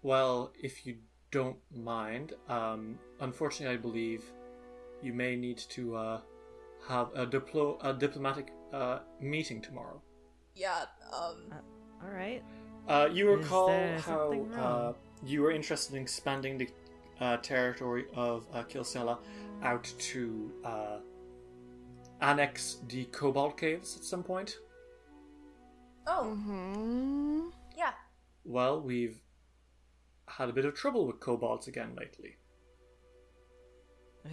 "Well, if you don't mind, um, unfortunately, I believe you may need to uh, have a diplo- a diplomatic uh, meeting tomorrow." Yeah. Um. All right. Uh, you Is recall how uh, you were interested in expanding the uh, territory of uh, Kilsella out to uh, annex the Cobalt Caves at some point. Oh. Hmm. Yeah. Well, we've had a bit of trouble with kobolds again lately.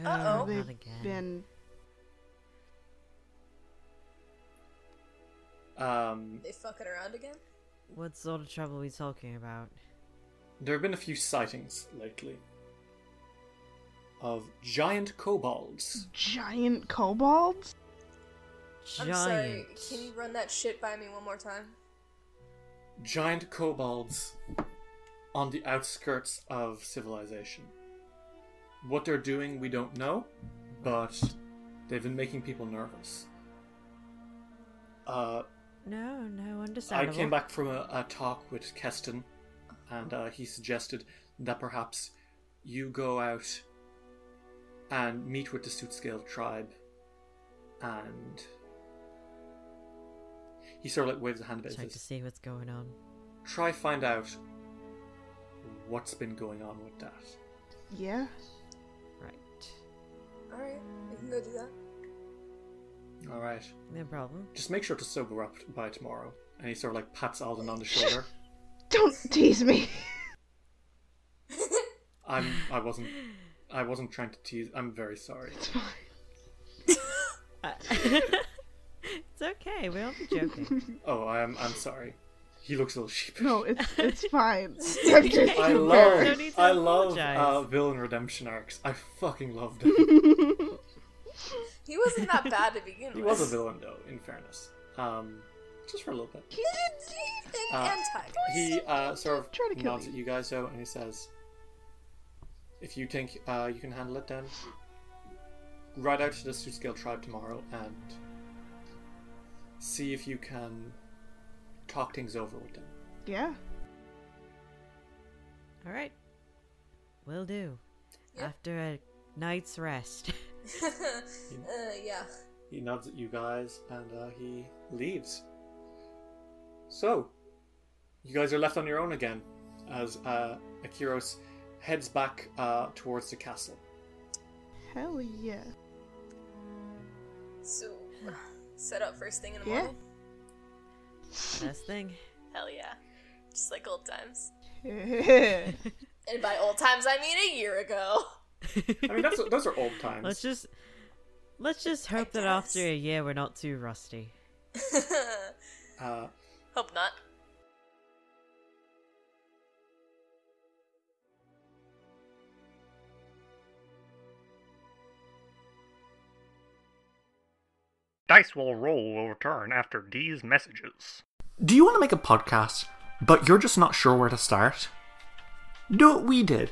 Uh-oh. Uh, They've again. been Um, They fucking around again. What sort of trouble are we talking about? there have been a few sightings lately of giant kobolds. giant kobolds. I'm sorry. Can you run that shit by me one more time? Giant kobolds on the outskirts of civilization. What they're doing, we don't know, but they've been making people nervous. Uh, No, no, I came back from a, a talk with Kesten, and uh, he suggested that perhaps you go out and meet with the Sootscale tribe, and he sort of like waves a hand about Check this. to see what's going on. Try find out what's been going on with that. Yeah. Right. Alright, we can go do that. All right, No problem. just make sure to sober up by tomorrow. And he sort of like pats Alden on the shoulder. Don't tease me. I'm. I wasn't. I wasn't trying to tease. I'm very sorry. It's fine. Uh, it's okay. We're only joking. Oh, I'm. I'm sorry. He looks a little sheepish. No, it's it's fine. I'm I No love, need I love apologize. uh, villain redemption arcs. I fucking loved it. He wasn't that bad to begin with. he with. was a villain though, in fairness. Um, just for a little bit. He did an Uh, antagonist. He uh, sort of Try to kill nods me. at you guys though, and he says, "If you think uh, you can handle it, then ride out to the Scale tribe tomorrow and see if you can talk things over with them. Yeah. All right. Will do. Yeah. After a night's rest. uh, yeah. He nods at you guys and uh, he leaves. So, you guys are left on your own again as uh, Akiros heads back uh, towards the castle. Hell yeah. So, set up first thing in the Yeah. morning. Best thing. Hell yeah. Just like old times. And by old times, I mean a year ago. I mean, that's, those are old times. Let's just let's just hope that after a year we're not too rusty. Uh, Hope not. Dice will roll will return after these messages. Do you want to make a podcast, but you're just not sure where to start? Do what we did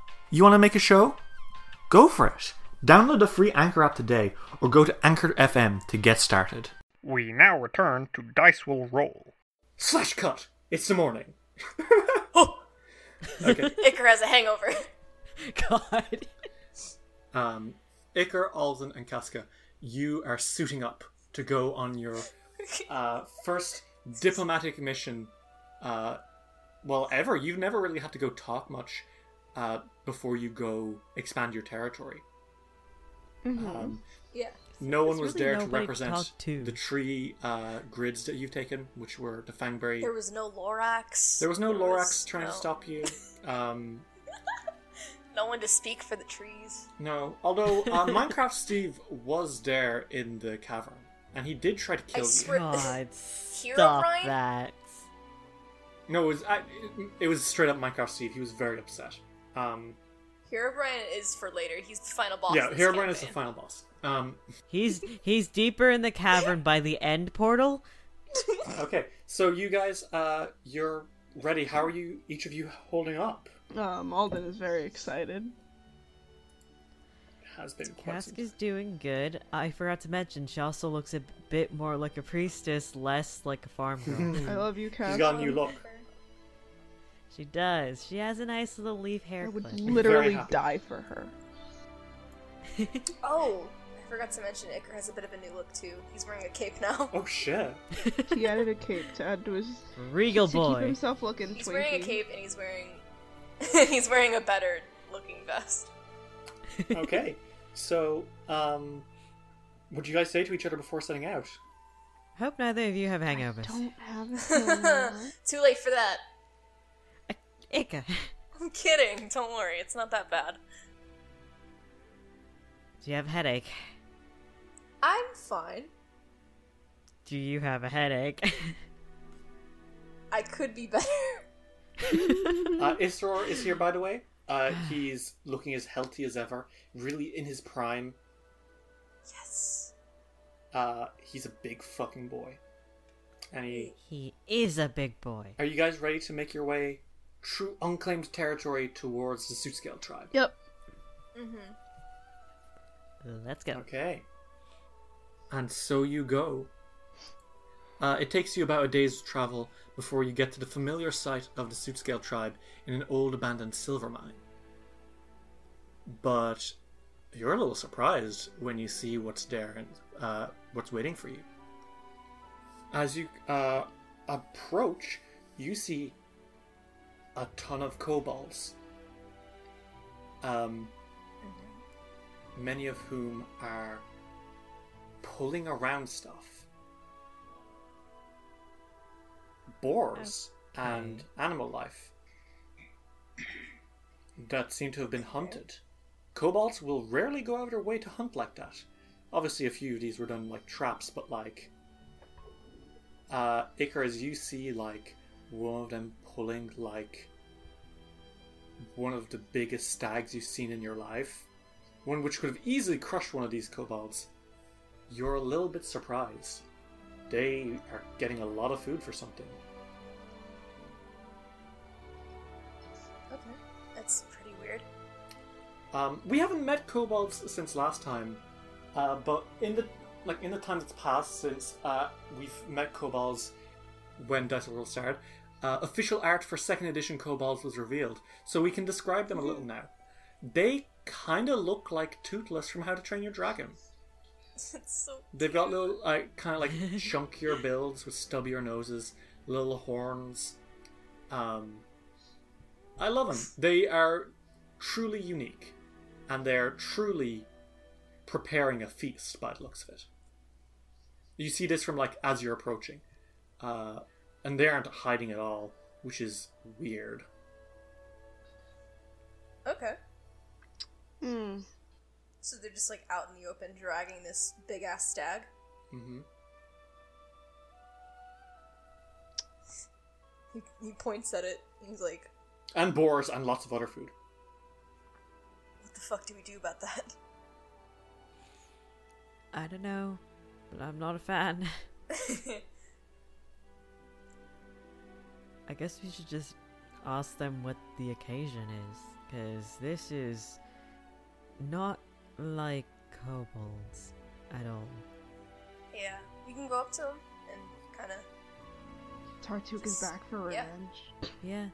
you want to make a show? Go for it. Download the free Anchor app today or go to Anchor FM to get started. We now return to Dice will roll. slash cut! It's the morning. okay. Iker has a hangover. God. Um, Iker, Alden, and Casca, you are suiting up to go on your uh, first diplomatic mission. Uh, well, ever. You've never really had to go talk much uh, before you go expand your territory. Um, yeah. no one was really there to nobody to represent to. the tree uh, grids that you've taken, which were the Fangberry. There was no Lorax. There was no There Lorax was trying no- to stop you. Um, No one to speak for the trees. no, although uh, Minecraft Steve was there in the cavern, and he did try to I kill you. God. Stop Brian? that. No, it was I, it was straight up Minecraft Steve. He was very upset. Um, Herobrine is for later. He's the final boss. yeah, of this Herobrine is the final boss. Um, He's he's deeper in the cavern by the end portal. okay, so you guys, uh, you're ready. How are you? Each of you holding up? Um, Alden is very excited. Has been Cask is doing good. I forgot to mention she also looks a bit more like a priestess, less like a farm girl. I love you, She's Cass. got a new look. She does. She has a nice little leaf I hair would clip. literally die for her. Oh, I forgot to mention Iker has a bit of a new look too. He's wearing a cape now. Oh shit! He added a cape to add to his Regal to keep himself looking He's twinky. wearing a cape and he's wearing he's wearing a better looking vest. Okay, so um, what do you guys say to each other before setting out? Hope neither of you have I hangovers. don't have. Too late for that. Ika, I'm kidding. Don't worry, it's not that bad. do you have a headache? I'm fine. Do you have a headache? I could be better. Uh, Isror is here, by the way. Uh, he's looking as healthy as ever, really in his prime. Yes. Uh, he's a big fucking boy. And he, he is a big boy. are you guys ready to make your way through unclaimed territory towards the Sootscale tribe? Yep. Let's go. Okay. And so you go. Uh, it takes you about a day's travel before you get to the familiar site of the Sootscale tribe in an old abandoned silver mine. But you're a little surprised when you see what's there and uh, what's waiting for you. As you uh, approach, you see a ton of kobolds. Um, many of whom are pulling around stuff. Boars and animal life that seem to have been hunted. Kobolds will rarely go out of their way to hunt like that, obviously, a few of these were done like traps, but like, uh, Icarus, you see like one of them pulling like one of the biggest stags you've seen in your life, one which could have easily crushed one of these kobolds. You're a little bit surprised. They are getting a lot of food for something. Okay, that's pretty weird. Um, we haven't met kobolds since last time, uh, but in the like in the time that's passed since uh, we've met kobolds when Dice World started, uh, official art for second edition kobolds was revealed, so we can describe them a little now. They kind of look like Toothless from How to Train Your Dragon. so. They've got little, like, kind of like chunkier builds with stubbier noses, little horns. Um, I love them. They are truly unique, and they're truly preparing a feast by the looks of it. You see this from like as you're approaching, uh, and they aren't hiding at all, which is weird. Okay. Hmm. So they're just like out in the open dragging this big ass stag. Mm hmm. He, he points at it. and He's like, And boars and lots of other food. "What the fuck do we do about that?" I don't know, but I'm not a fan. I guess we should just ask them what the occasion is, because this is not like kobolds at all. yeah, you can go up to them and kind of. Tartuk is back for Yeah. revenge. Yeah.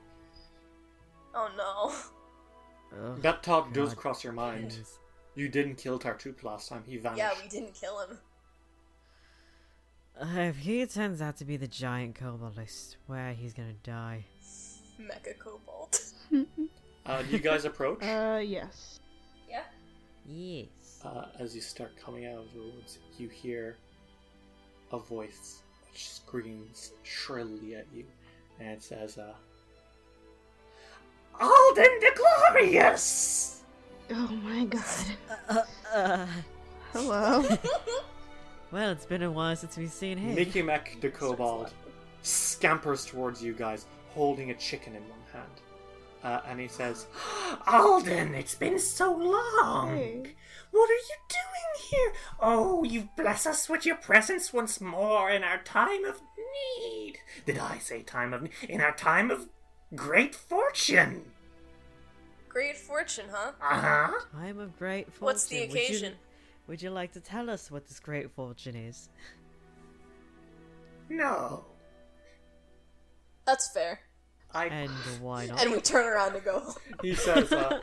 Oh no. Ugh, That thought does cross your mind. jeez. You didn't kill Tartuffe last time. He vanished. Yeah, we didn't kill him. Uh, if he turns out to be the giant kobold, I swear he's gonna die. Mecha Cobalt. Uh, you guys approach. Uh, yes. yeah. Yes. uh, as you start coming out of the woods, you hear a voice which screams shrilly at you, and it says, uh, Alden the Glorious! Oh my god. Uh, uh, Hello. well, it's been a while since we've seen him. Mickey Mac the Kobold scampers towards you guys, holding a chicken in one hand. Uh, and he says, Alden, it's been so long! Hey. What are you doing here? Oh, you bless us with your presence once more in our time of need. Did I say time of need? In our time of great fortune. Great fortune, huh? Uh huh. Time of great fortune. What's the Would you- occasion? Would you like to tell us what this great fortune is? No. That's fair. I. And why not? And we turn around and go. he says, uh,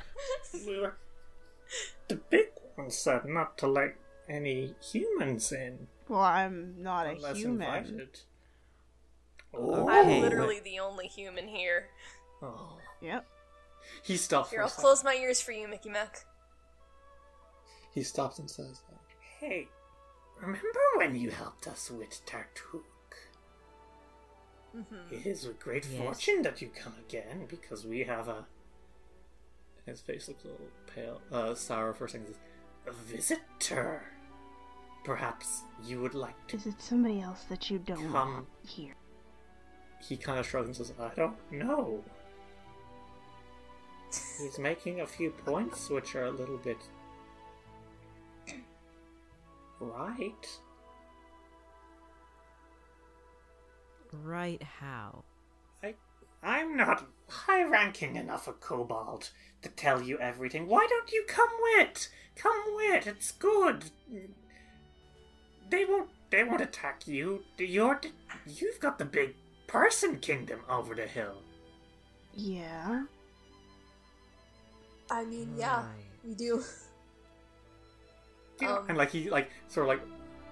the big one said not to let any humans in well, I'm not a unless human. invited. Oh. I'm Hey. literally the only human here. Oh. Yep. He stops. Here, for a I'll close my ears for you, Mickey Mac. He stops and says, Hey, remember when you helped us with Tartuk? Mm-hmm. It is with great Yes. fortune that you come again, because we have a. His face looks a little pale, uh, sour for a second. A visitor. Perhaps you would like to. Is it somebody else that you don't Come. here? He kind of shrugs and says, I don't know. He's making a few points which are a little bit. Right. Right how? I, I'm not high ranking enough a kobold to tell you everything. Why don't you come with? Come with. It's good. They won't. They won't attack you. You're. You've got the big person kingdom over the hill. Yeah. I mean, yeah, Right. we do. You know, Um, and like he like sort of like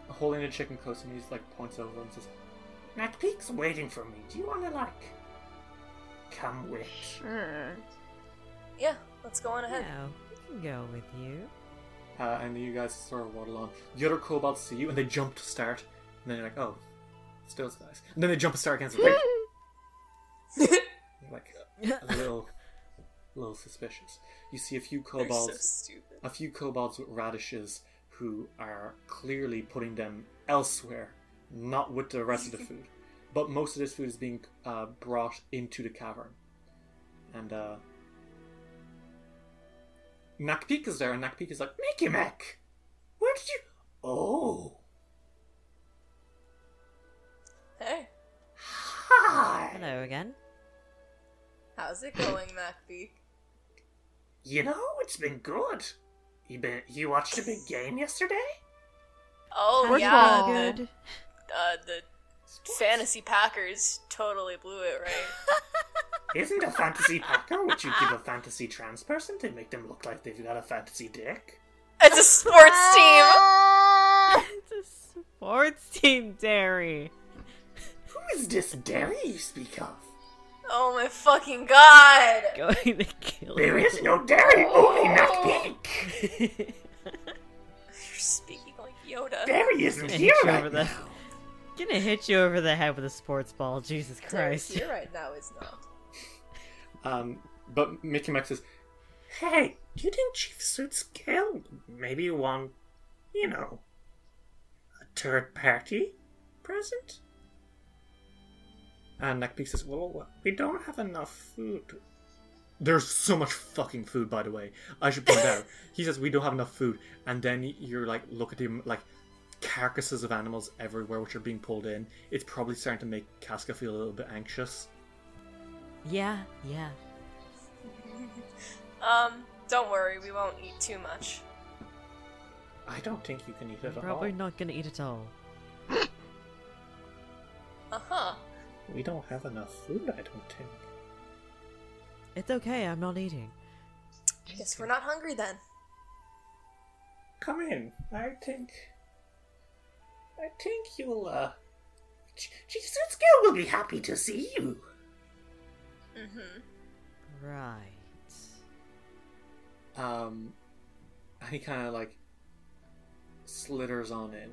holding the chicken close, and he's like points over and says, "Nakpik's waiting for me. Do you want to like come with?" Sure. Yeah, let's go on ahead. Now, we can go with you. Uh, and you guys sort of waddle on. The other kobolds see you, and they jump to start. And then you're like, "Oh, it's those guys." And then they jump to start again. and say, You're like a little, a little suspicious. You see a few They're so stupid. a few kobolds with radishes, who are clearly putting them elsewhere, not with the rest of the food. But most of this food is being uh, brought into the cavern. And uh, Nakpik is there, and Nakpik is like, Mickey Mac! Where did you. Oh! Hey, Hi! Hello again. how's it going, MacBeak? You know, it's been good. You been you watched a big game yesterday? Oh First yeah, all- the Good. uh, the fantasy Packers totally blew it, right? Isn't a fantasy packer what you give a fantasy trans person to make them look like they've got a fantasy dick? it's a sports team. it's a sports team, Derry. Who is this Derry you speak of? Oh my fucking god! Going to kill There you. is no Derry, only not pink. You're speaking like Yoda. Derry isn't Hit here you right over the- now. Gonna hit you over the head with a sports ball. Jesus Derek Christ. here right now is not. Um, but Mickey Mac says, Hey, do you think Chief Sootscale maybe want, you know, a third party present? And Nakpik says, Well, we don't have enough food. There's so much fucking food, by the way. I should point out. He says we don't have enough food, and then you're like, look at him, like carcasses of animals everywhere, which are being pulled in. It's probably starting to make Casca feel a little bit anxious. Yeah, yeah. Um, don't worry, we won't eat too much. I don't think you can eat it I'm at probably all. not gonna eat it all. Uh huh. We don't have enough food. I don't think. It's okay, I'm not eating. I Guess we're not hungry then. Come in. I think. I think you'll, uh. Ch- Chief Suit Scale will be happy to see you. Mm-hmm. Right. Um, and he kind of like slithers on in,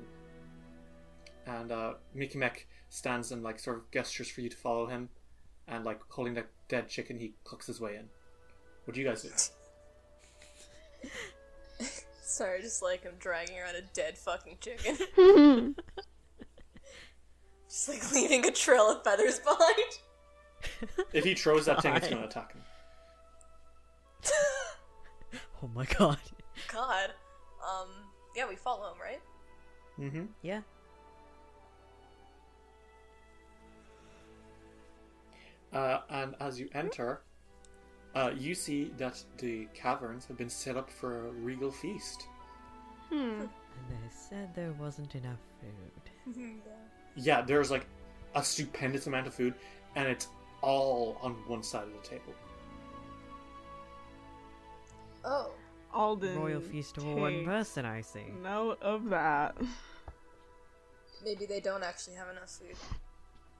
and uh, Mickey Mac stands and like sort of gestures for you to follow him, and like holding that dead chicken, he cooks his way in. What do you guys do? Sorry, just like I'm dragging around a dead fucking chicken. just like leaving a trail of feathers behind. If he throws that thing, it's going to attack him. Oh my god. God. Um, yeah, we follow him, right? Mm-hmm. Yeah. Uh, and as you enter, uh, you see that the caverns have been set up for a regal feast. Hmm. And they said there wasn't enough food. Yeah, yeah, there's like a stupendous amount of food, and it's all on one side of the table. Oh. Alden. Royal feast for one person, I see. Note of that. Maybe they don't actually have enough food.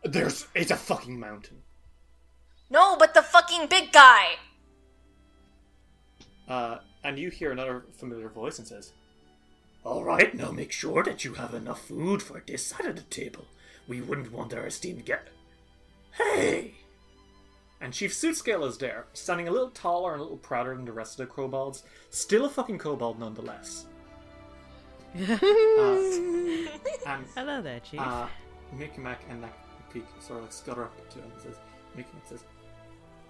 There's it's a fucking mountain. No, but the fucking big guy! Uh, and you hear another familiar voice and says, All right, now make sure that you have enough food for this side of the table. We wouldn't want our esteemed guest. Hey! and Chief Sootscale is there, standing a little taller and a little prouder than the rest of the kobolds. Still a fucking kobold nonetheless. Uh, and Hello there, Chief. uh, Mickey Mac and Mac Peak sort of like scutter up to him and says, Mickey Mac says,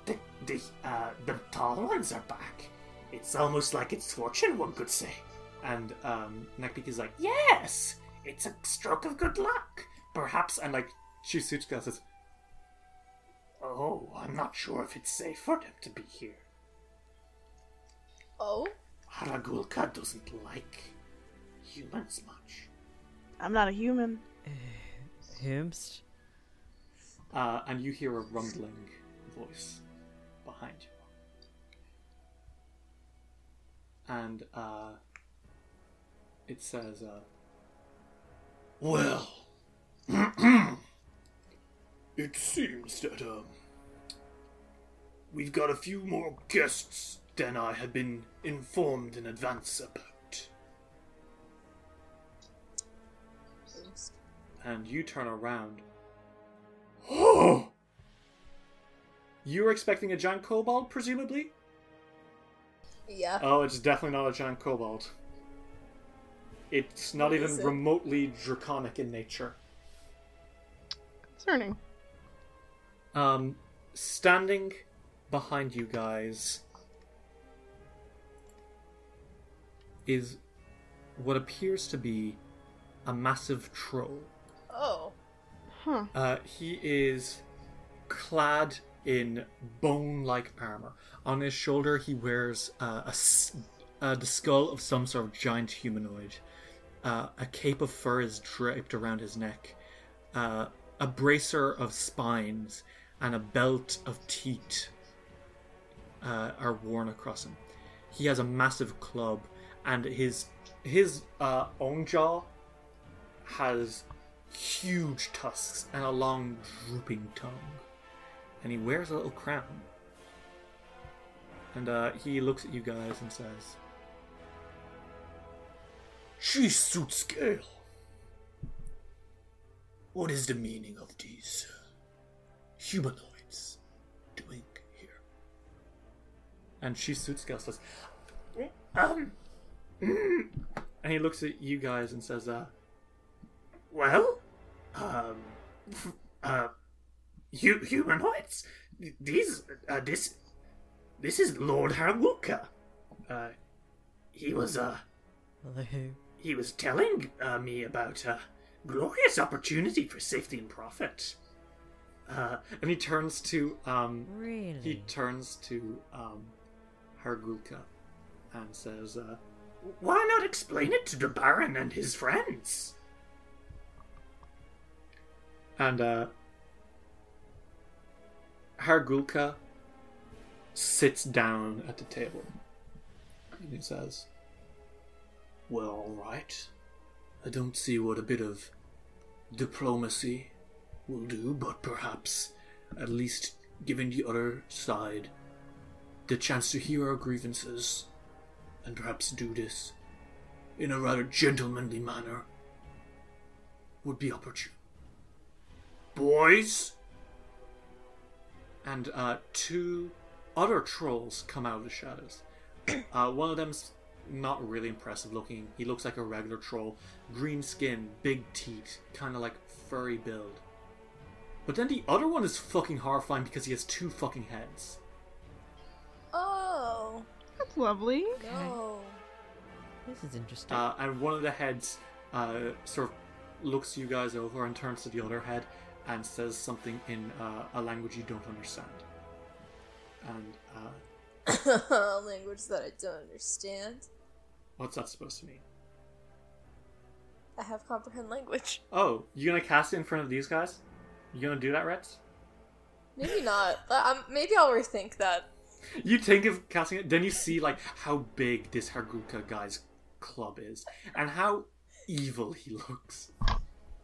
The, the, uh, the tall ones are back. It's almost like it's fortune, one could say. and um, Nakpik is like, Yes! It's a stroke of good luck. perhaps, and like Chief Sootscale says, Oh, I'm not sure if it's safe for them to be here. Oh? Hargulka doesn't like humans much. I'm not a human. Himst. uh, and you hear a rumbling voice behind you. And uh, it says, uh, Well, it seems that um, we've got a few more guests than I had been informed in advance about. and you turn around. Oh, You were expecting a giant kobold, presumably? Yeah. Oh, it's definitely not a giant kobold. It's not What even it? remotely draconic in nature. Concerning. Um, standing behind you guys is what appears to be a massive troll. Oh. Huh. Uh, he is clad in bone-like armor. On his shoulder, he wears uh, a uh, the skull of some sort of giant humanoid. Uh, a cape of fur is draped around his neck. Uh, a bracer of spines and a belt of teeth uh, are worn across him. He has a massive club, and his his own jaw has huge tusks and a long drooping tongue. And he wears a little crown. And uh, he looks at you guys and says, She Sootscale. What is the meaning of these humanoids doing here? And she Sootscale says, Um, mm." and he looks at you guys and says, uh, well, um, uh, hu- humanoids. These, uh, this, this is Lord Hargulka. Uh, he was, uh, Hello. he was telling uh, me about a glorious opportunity for safety and profit. Uh, and he turns to, um, Really? he turns to, um, Hargulka and says, uh, why not explain it to the Baron and his friends? And, uh, Hargulka sits down at the table. And he says, Well, alright. I don't see what a bit of diplomacy will do, but perhaps at least giving the other side the chance to hear our grievances and perhaps do this in a rather gentlemanly manner would be opportune. Boys! And uh, two other trolls come out of the shadows. uh, one of them's not really impressive looking. He looks like a regular troll. Green skin, big teeth, kind of like furry build. But then the other one is fucking horrifying because he has two fucking heads. Oh. That's lovely. No. This is interesting. Uh, and one of the heads uh, sort of looks you guys over and turns to the other head and says something in uh, a language you don't understand. And uh, Language that I don't understand. what's that supposed to mean? I have comprehend language. Oh, you gonna cast it in front of these guys? You gonna do that, Reds? Maybe not. But, um, maybe I'll rethink that. You think of casting it, then you see like how big this Hargulka guy's club is and how evil he looks.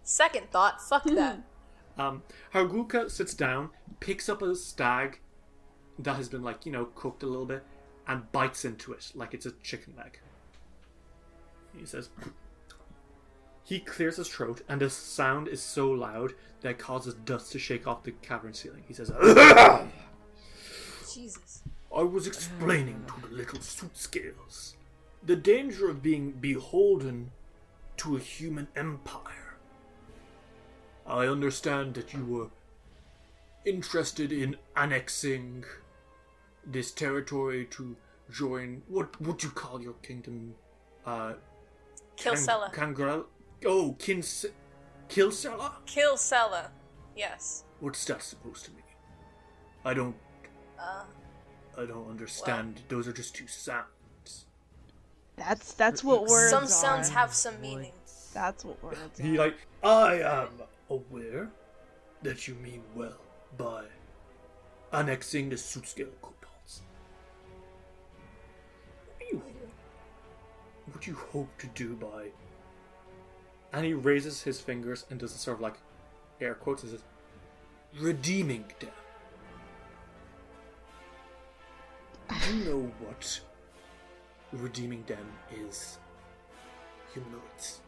Second thought, fuck that. Um, Hargulka sits down, picks up a stag that has been like you know cooked a little bit, and bites into it like it's a chicken leg. He says. He clears his throat, and the sound is so loud that it causes dust to shake off the cavern ceiling. He says, Jesus. I was explaining to the little Sootscales the danger of being beholden to a human empire. I understand that you were interested in annexing this territory to join what would you call your kingdom? Uh, Kilsella. Kan- Kangrel? Oh, Kins- Kilsella? Kilsella. Yes. What's that supposed to mean? I don't. Uh, I don't understand. Those are just two sounds. That's that's what words some are. sounds have some meaning. That's what words He are. like, I am aware that you mean well by annexing the Sootscale kobolds. What do you what do you hope to do by and he raises his fingers and does a sort of like air quotes and says redeeming them. Do you know what redeeming them is? Humanoids.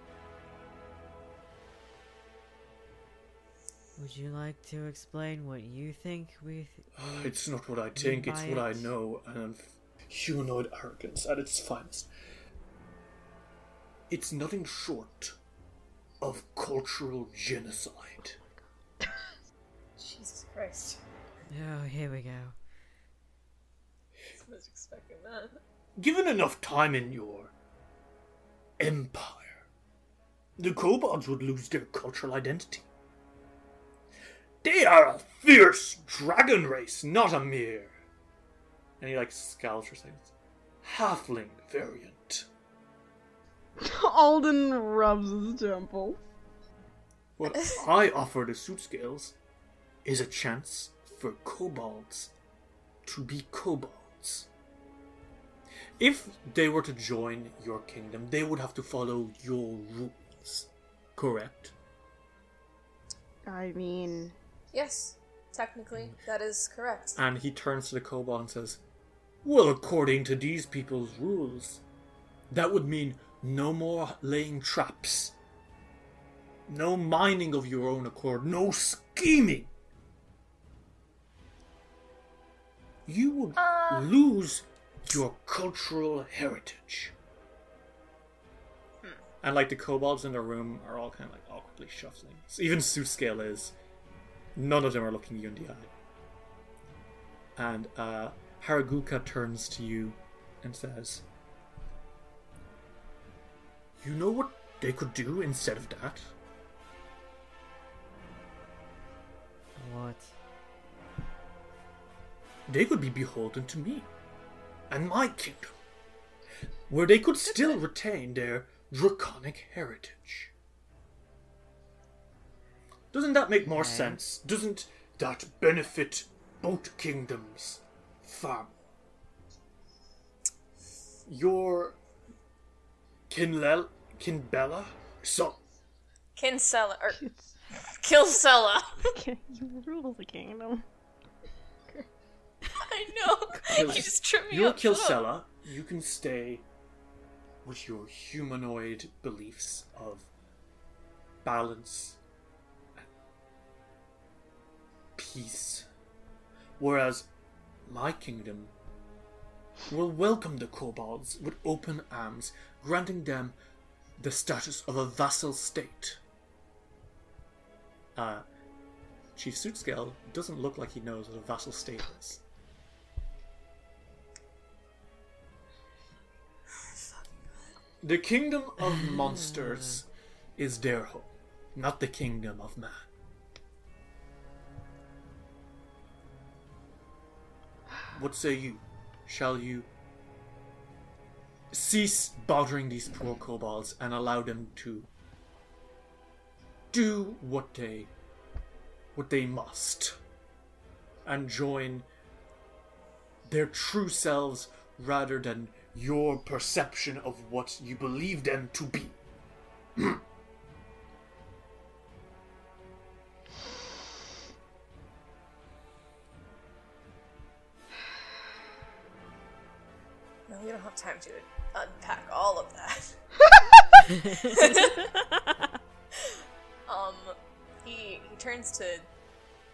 Would you like to explain what you think we? Th- It's not what I think, it's what I know, and humanoid arrogance at its finest. it's nothing short of cultural genocide. Jesus Christ. Oh, here we go. I was expecting that. Given enough time in your empire, the kobolds would lose their cultural identity. They are a fierce dragon race, not a mere. And he like scowls for seconds. Halfling variant. Alden rubs his temple. What I offer the Sootscales is a chance for kobolds to be kobolds. If they were to join your kingdom, they would have to follow your rules. Correct? I mean, Yes, technically, that is correct. And he turns to the kobold and says, Well, according to these people's rules, that would mean no more laying traps, no mining of your own accord, no scheming. You would Uh. lose your cultural heritage. And like the kobolds in the room are all kind of like awkwardly shuffling. So even Sootscale is. None of them are looking you in the eye. And uh, Hargulka turns to you and says, You know what they could do instead of that? What? They could be beholden to me and my kingdom, where they could still retain their draconic heritage. Doesn't that make more Okay. sense? Doesn't that benefit both kingdoms far? Your Kinlel Kinbella son Kinsella, or it's Kilsella. you rule the kingdom. I know. you just tripped me Your up. Up. Kilsella, you can stay with your humanoid beliefs of balance peace. Whereas my kingdom will welcome the kobolds with open arms, granting them the status of a vassal state. Uh, Chief Sootscale doesn't look like he knows what a vassal state is. The kingdom of monsters is their home, not the kingdom of man. What say you? Shall you cease bothering these poor kobolds and allow them to do what they what they must and join their true selves rather than your perception of what you believe them to be. we don't have time to unpack all of that. um, he he turns to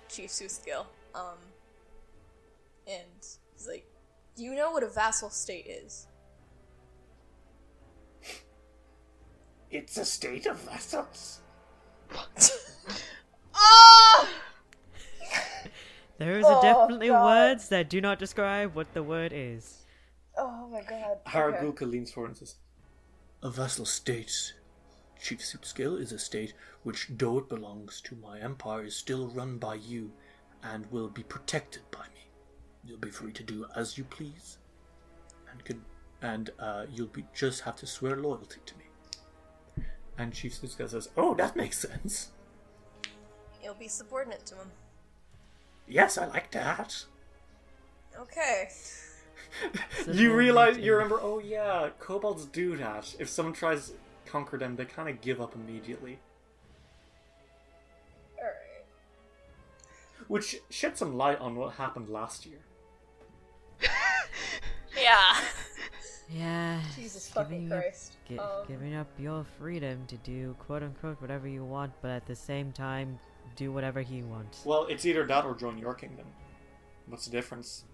Chief Sootscale, um, and he's like, "Do you know what a vassal state is?" It's a state of vassals. Those are Oh, definitely God. words that do not describe what the word is. Oh my god. Hargulka leans forward and says, A vassal state, Chief Sootscale, is a state which, though it belongs to my empire, is still run by you and will be protected by me. You'll be free to do as you please, and could, and uh, you'll be just have to swear loyalty to me. And Chief Sootscale says, "Oh, that makes sense. You'll be subordinate to him. Yes, I like that." Okay. You realize you remember oh yeah kobolds do that if someone tries to conquer them they kind of give up immediately Alright. which shed some light on what happened last year Yeah. Yeah. Jesus giving fucking up- Christ. gi- Um, giving up your freedom to do quote unquote whatever you want, but at the same time do whatever he wants. well it's either that or join your kingdom what's the difference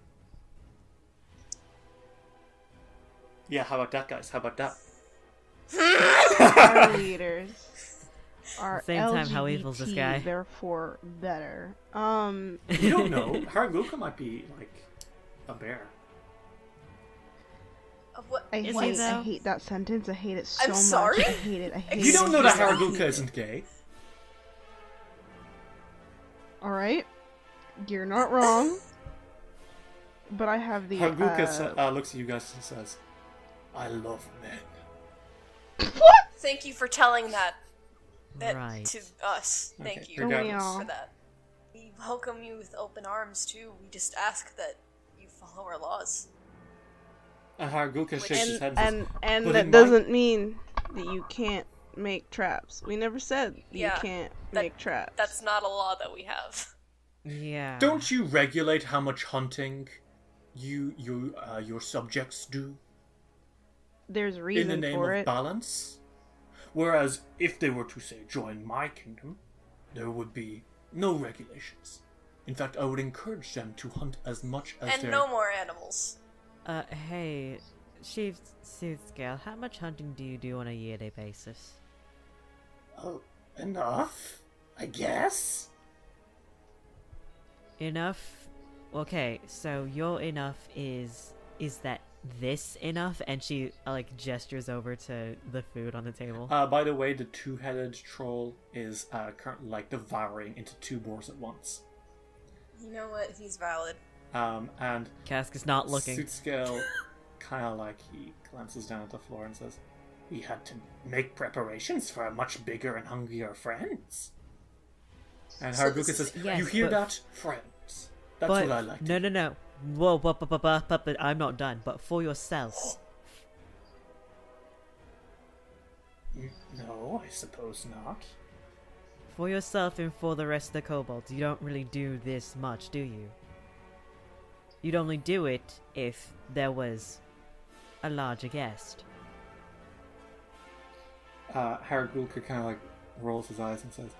yeah how about that guys how about that our leaders are Same time, how LGBT, evil's this guy? therefore better. Um, You don't know. Hargulka might be like a bear. Of what? I hate, he, I hate that sentence. I hate it so I'm much. sorry? I hate it. I hate You it. don't know that hate. Hargulka isn't gay. All right, you're not wrong. But I have the. Hargulka uh, uh, looks at you guys and says, "I love men." What? Thank you for telling that, that Right. to us. Thank Okay, you regardless. for that. We welcome you with open arms too. We just ask that you follow our laws. And Hargulka shakes his head and, and and that doesn't mean that you can't make traps. We never said Yeah, you can't that- make traps. That's not a law that we have. Yeah. Don't you regulate how much hunting you you uh, your subjects do There's in reason the name for of it. balance? Whereas if they were to say join my kingdom, there would be no regulations. In fact, I would encourage them to hunt as much as And their no more animals. Uh, hey, Chief Sootscale, how much hunting do you do on a yearly basis? Oh, enough, I guess. Enough? Okay, so your enough is is that this enough? And she uh, like gestures over to the food on the table. Uh, by the way, the two-headed troll is uh, currently like devouring into two boars at once. You know what? He's valid. Um, and Cask is not looking. Sootscale kind of like he glances down at the floor and says, We had to make preparations for a much bigger and hungrier friends. and So Hargulka is- says, Yes, "You hear but- that, friends? That's but what I like." no, no, no. Whoa, but, but, but, but, but, but I'm not done. But for yourself, No, I suppose not. for yourself, and for the rest of the kobolds, you don't really do this much, do you? You'd only do it if there was a larger guest. Uh, Hargulka kind of like rolls his eyes and says,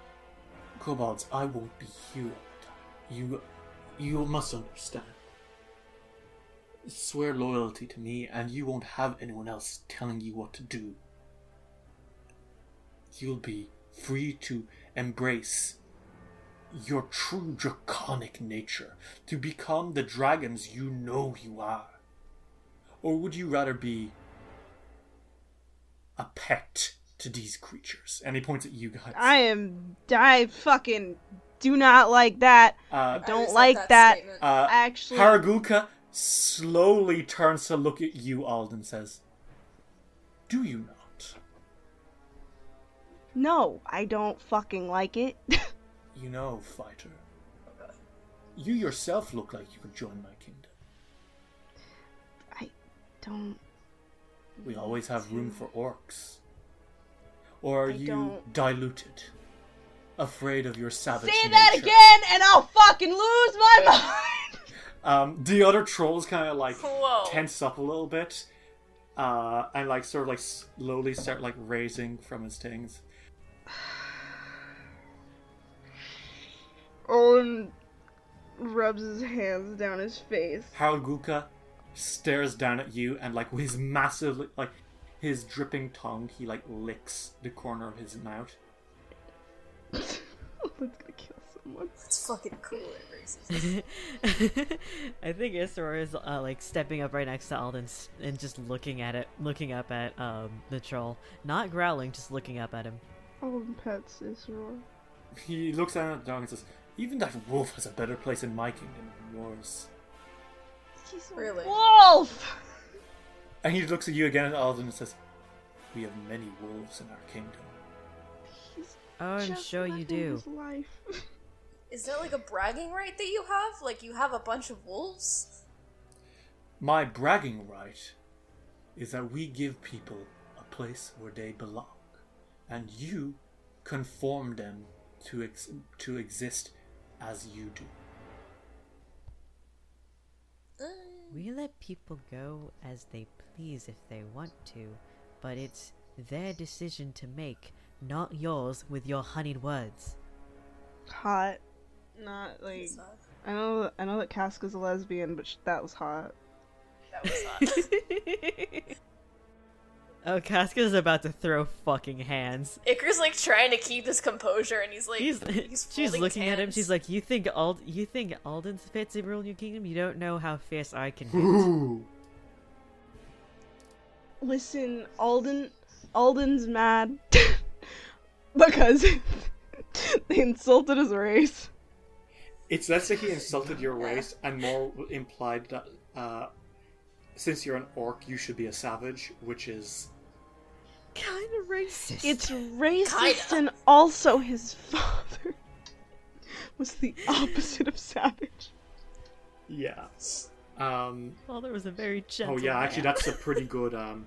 "Kobolds, I won't be here all the time. You, you must understand. Swear loyalty to me, and you won't have anyone else telling you what to do. You'll be free to embrace." Your true draconic nature, to become the dragons you know you are. Or would you rather be a pet to these creatures. And he points at you guys. I am. I fucking do not like that. uh, Don't resent like that. statement. uh, Actually, Hargulka slowly turns to look at you, Alden says, Do you not? no, I don't fucking like it. You know, fighter. You yourself look like you could join my kingdom. I don't. We always have room for orcs. Or are I you don't- diluted? Afraid of your savage Say that nature? again, and I'll fucking lose my mind. Um, the other trolls kind of like Whoa. tense up a little bit, uh, and like sort of like slowly start like raising from his things. Olin rubs his hands down his face. Hargulka stares down at you, and like with his massive like his dripping tongue, he like licks the corner of his mouth. That's gonna kill someone. It's fucking cool. It. I think Isra is uh, like stepping up right next to Alden and just looking at it, looking up at um, the troll, not growling, just looking up at him. Owen pets Isra. He looks at the dog and says, "Even that wolf has a better place in my kingdom than yours." He's Really? wolf. And he looks at you again at Alden and says, "We have many wolves in our kingdom." He's Oh, I'm just sure you living do. His life. Is that like a bragging right that you have? Like you have a bunch of wolves? My bragging right is that we give people a place where they belong, and you conform them to ex- to exist as you do. Uh. We let people go as they please if they want to, but it's their decision to make, not yours with your honeyed words. hot. Not like not- I know. I know that Casca's a lesbian, but sh- that was hot. That was not. Oh, Casca's about to throw fucking hands. Iker's like trying to keep his composure, and he's like, He's, he's, she's folding his looking at him. She's like, "You think Ald, you think Alden's fit to rule your kingdom? You don't know how fierce I can be." Listen, Alden, Alden's mad because they insulted his race. It's less that he insulted your race and more implied that uh, since you're an orc, you should be a savage, which is kind of racist. It's racist, Kinda. and also his father was the opposite of savage. yeah. Um, Father was a very gentle. oh yeah, actually, man. that's a pretty good. Um,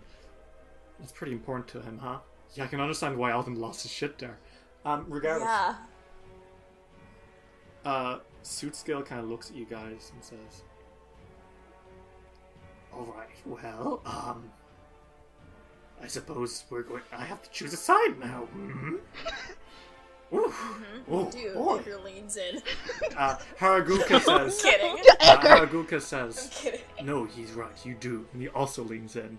that's pretty important to him, huh? Yeah, I can understand why Alden lost his shit there. Um, regardless, yeah. uh, Sootscale kind of looks at you guys and says, "All right, well, um, I suppose we're going. I have to choose a side now. Mm-hmm. Ooh, oh, Dude, boy. Iker leans in. Uh, Hargulka says. I'm kidding. Uh, Hargulka says, I'm kidding. "No, he's right. You do." And he also leans in,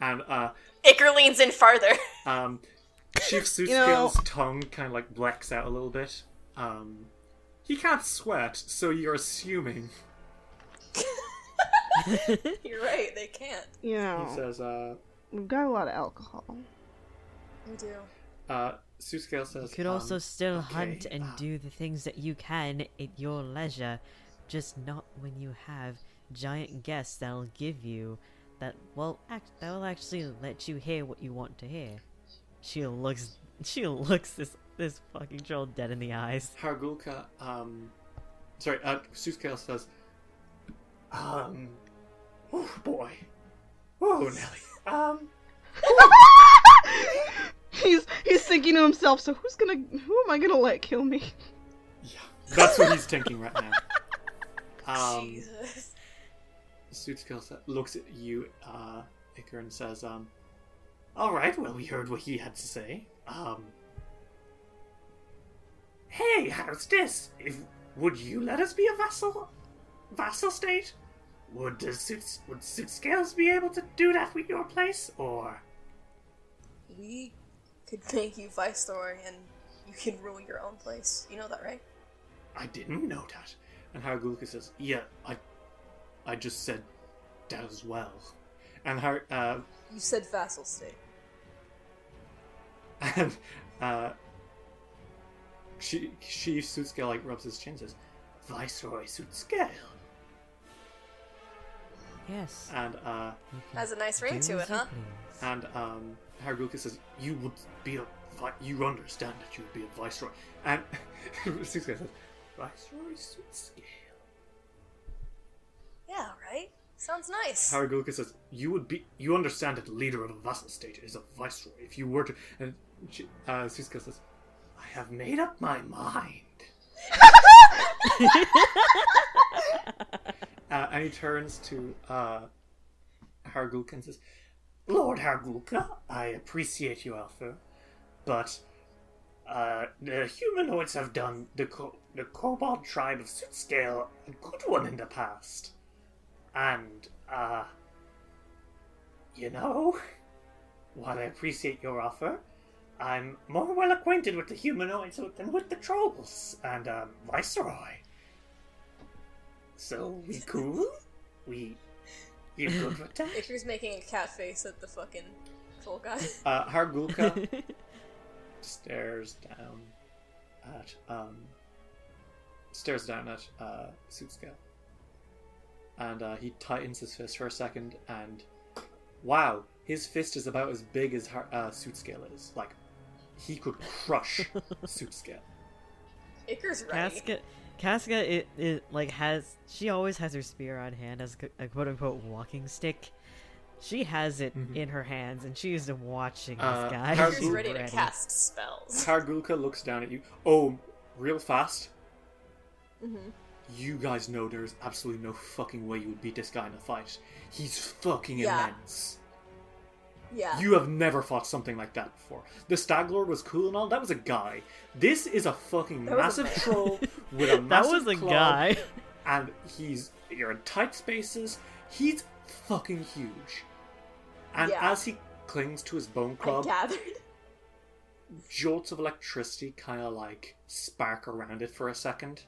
and uh, Iker leans in farther. um, Chief Suit You know- Scale's tongue kind of like blacks out a little bit. Um, he can't sweat, so you're assuming. You're right, they can't. You He says, "Uh, we've got a lot of alcohol. We do. uh." Sootscale says, You could also um, still okay, hunt and uh, do the things that you can at your leisure, just not when you have giant guests that'll give you that. Well, act, that'll actually let you hear what you want to hear. She looks. She looks this this fucking troll dead in the eyes. Hargulka, um, sorry, uh, Sootscale says, um, oh boy, oh Nelly, um, he's he's thinking to himself. So who's gonna? Who am I gonna let kill me? yeah, that's what he's thinking right now. Um, Jesus. Sootscale looks at you, uh, Iker, and says, um, all right, well, we heard what he had to say. Um, hey, how's this? If would you let us be a vassal, vassal state? Would the suits, would suit scales be able to do that with your place, or? We could make you Viceroy and you can rule your own place. You know that, right? I didn't know that. And Hargulka says, yeah, I, I just said that as well. And Har, uh, You said vassal state. and uh, she she Sootscale like rubs his chin, and says, "Viceroy Sootscale," Yes. and uh, Has a nice ring to it, huh? and um, Hargulka says, "You would be a vi- you understand that you would be a viceroy." And Sootscale says, "Viceroy Sootscale." Yeah, right? Sounds nice. Hargulka says, "You would be you understand that the leader of a vassal state is a viceroy. If you were to," and she, uh, Sootscale says, "I have made up my mind." Uh, and he turns to uh, Hargulka and says, Lord Hargulka, I appreciate your offer, but uh, the humanoids have done the, co- the kobold tribe of Sootscale a good one in the past. And, uh, you know, while I appreciate your offer, I'm more well acquainted with the humanoids than with the trolls and um, Viceroy. So we cool? We you good with that? Iker's making a cat face at the fucking troll guy. Uh, Hargulka stares down at um stares down at uh Sootscale. And uh, he tightens his fist for a second and wow, his fist is about as big as Har- uh, Sootscale is. Like he could crush Sootscale. Iker's ready. Casca, Casca, it, it like has she always has her spear on hand as a quote unquote walking stick. She has it in her hands, and she is watching this Uh, guy. how Iker's She's ready to cast spells. Hargulka looks down at you. Oh, real fast. You guys know there's absolutely no fucking way you would beat this guy in a fight. He's fucking Yeah. immense. Yeah. You have never fought something like that before. The Stag Lord was cool and all. That was a guy. This is a fucking That was a massive troll with a massive that was a club, guy. and he's you're in tight spaces. He's fucking huge. And Yeah. as he clings to his bone I club. gathered. Jolts of electricity kind of like spark around it for a second.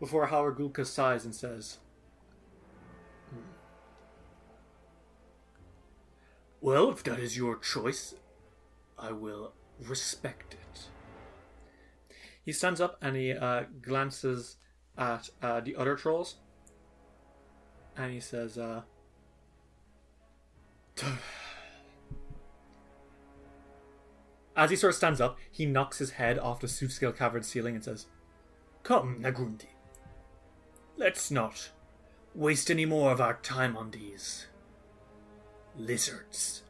Before Hargulka sighs and says, Well, if that is your choice, I will respect it. He stands up and he uh, glances at uh, the other trolls. And he says, uh, As he sort of stands up, he knocks his head off the suit cavern ceiling and says, Come, Nagrundi. Let's not waste any more of our time on these lizards.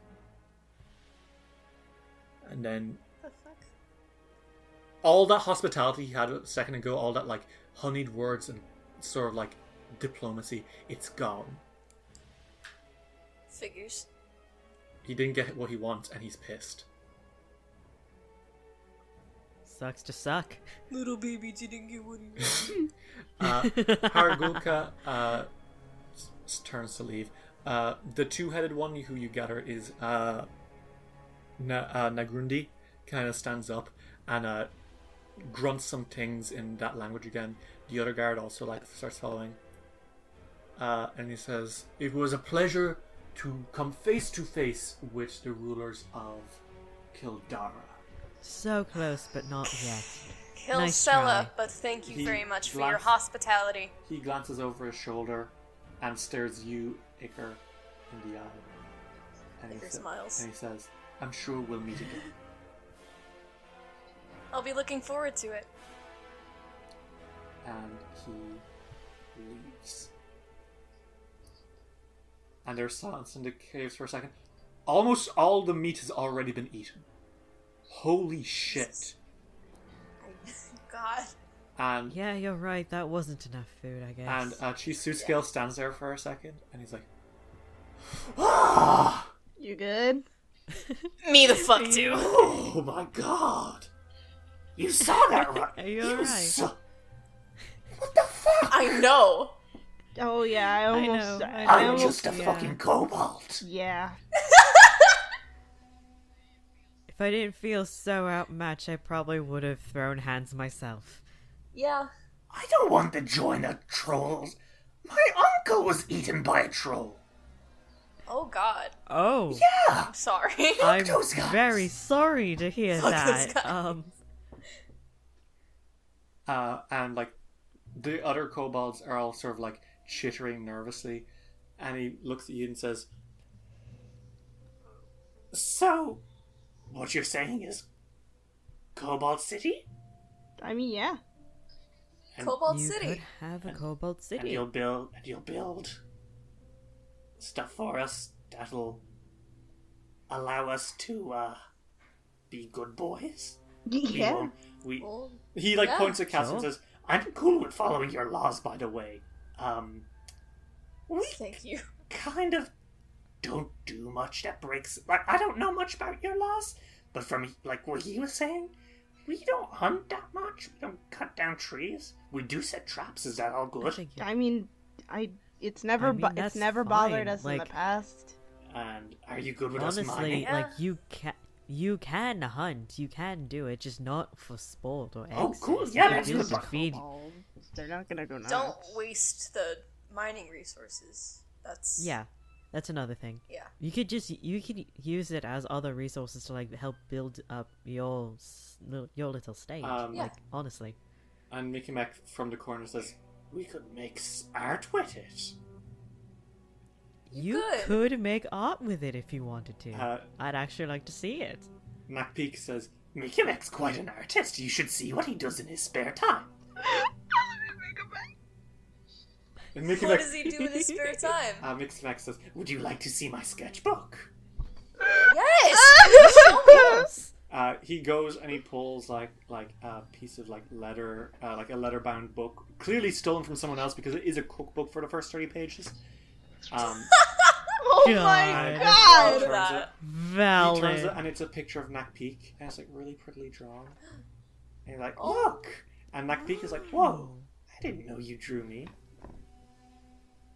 And then The all that hospitality he had a second ago, all that like honeyed words and sort of like diplomacy, it's gone. Figures. He didn't get what he wants and he's pissed. Sucks to suck. Little baby didn't get what he Uh, Hargulka uh, s- s- turns to leave. Uh, the two-headed one who you gather is uh, Na- uh, Nagrundi. Kind of stands up and uh, grunts some things in that language again. The other guard also like starts following. Uh, and he says, "It was a pleasure to come face to face with the rulers of Kildara." So close, but not yet. Kill Nice Sella, try. but thank you He very much for your hospitality. He glances over his shoulder and stares you, Iker, in the eye. And sa- smiles. And he says, I'm sure we'll meet again. I'll be looking forward to it. And he leaves. And there's silence in the caves for a second. Almost all the meat has already been eaten. Holy shit. God. And Yeah, you're right. That wasn't enough food, I guess. and uh, Chief Scale stands there for a second and he's like, Ah! You good? Me the fuck too. Oh my god! You saw that right? Are you He was alright? so- What the fuck? I know. Oh yeah, I almost. know, I, I I I'm almost just a yeah. fucking kobold. yeah. If I didn't feel so outmatched, I probably would have thrown hands myself. Yeah. I don't want to join the trolls. My uncle was eaten by a troll. Oh God. Oh, Yeah. I'm sorry. I'm those guys. very sorry to hear Fuck those that. guys. Um, uh, and like the other kobolds are all sort of like chittering nervously. And he looks at you and says, So, what you're saying is Cobalt City? I mean, yeah. And, Cobalt you City. could have a Cobalt And City. you'll build and you'll build stuff for us that'll allow us to uh be good boys. We Yeah. won't- we Well, he like Yeah. points at Cass and says, I'm cool with following your laws by the way. Um we thank you. kind of don't do much that breaks like I don't know much about your laws, but from like what he was saying, we don't hunt that much. We don't cut down trees. We do set traps. Is that all good? think you- I mean, I. It's never. I mean, bo- it's that's never bothered fine, us in the past. And are you good with us honestly, mining? Yeah. like you can. You can hunt, you can do it, just not for sport or Oh, cool, yeah, can that's do good to feed. They're not gonna go nuts. Don't waste the mining resources. That's Yeah, that's another thing. Yeah. You could just you could use it as other resources to like help build up your your little state. Um, Yeah. Like honestly, and Mickey Mac from the corner says, We could make art with it. you could. could make art with it if you wanted to. Uh, I'd actually like to see it. Nakpik says, Mickey Mac's quite an artist. You should see what he does in his spare time. and Mickey What Mac, does he do in his spare time? uh, Mickey Mac says, Would you like to see my sketchbook? yes. uh, he goes and he pulls like like a piece of like leather, uh, like a leather bound book, clearly stolen from someone else because it is a cookbook for the first thirty pages. Um, Oh God. my and god! he turns that. it- He turns it, and it's a picture of Nakpik, and it's like really prettily drawn. And you're like, Oh. look! And Nakpik is like, whoa! I didn't know you drew me.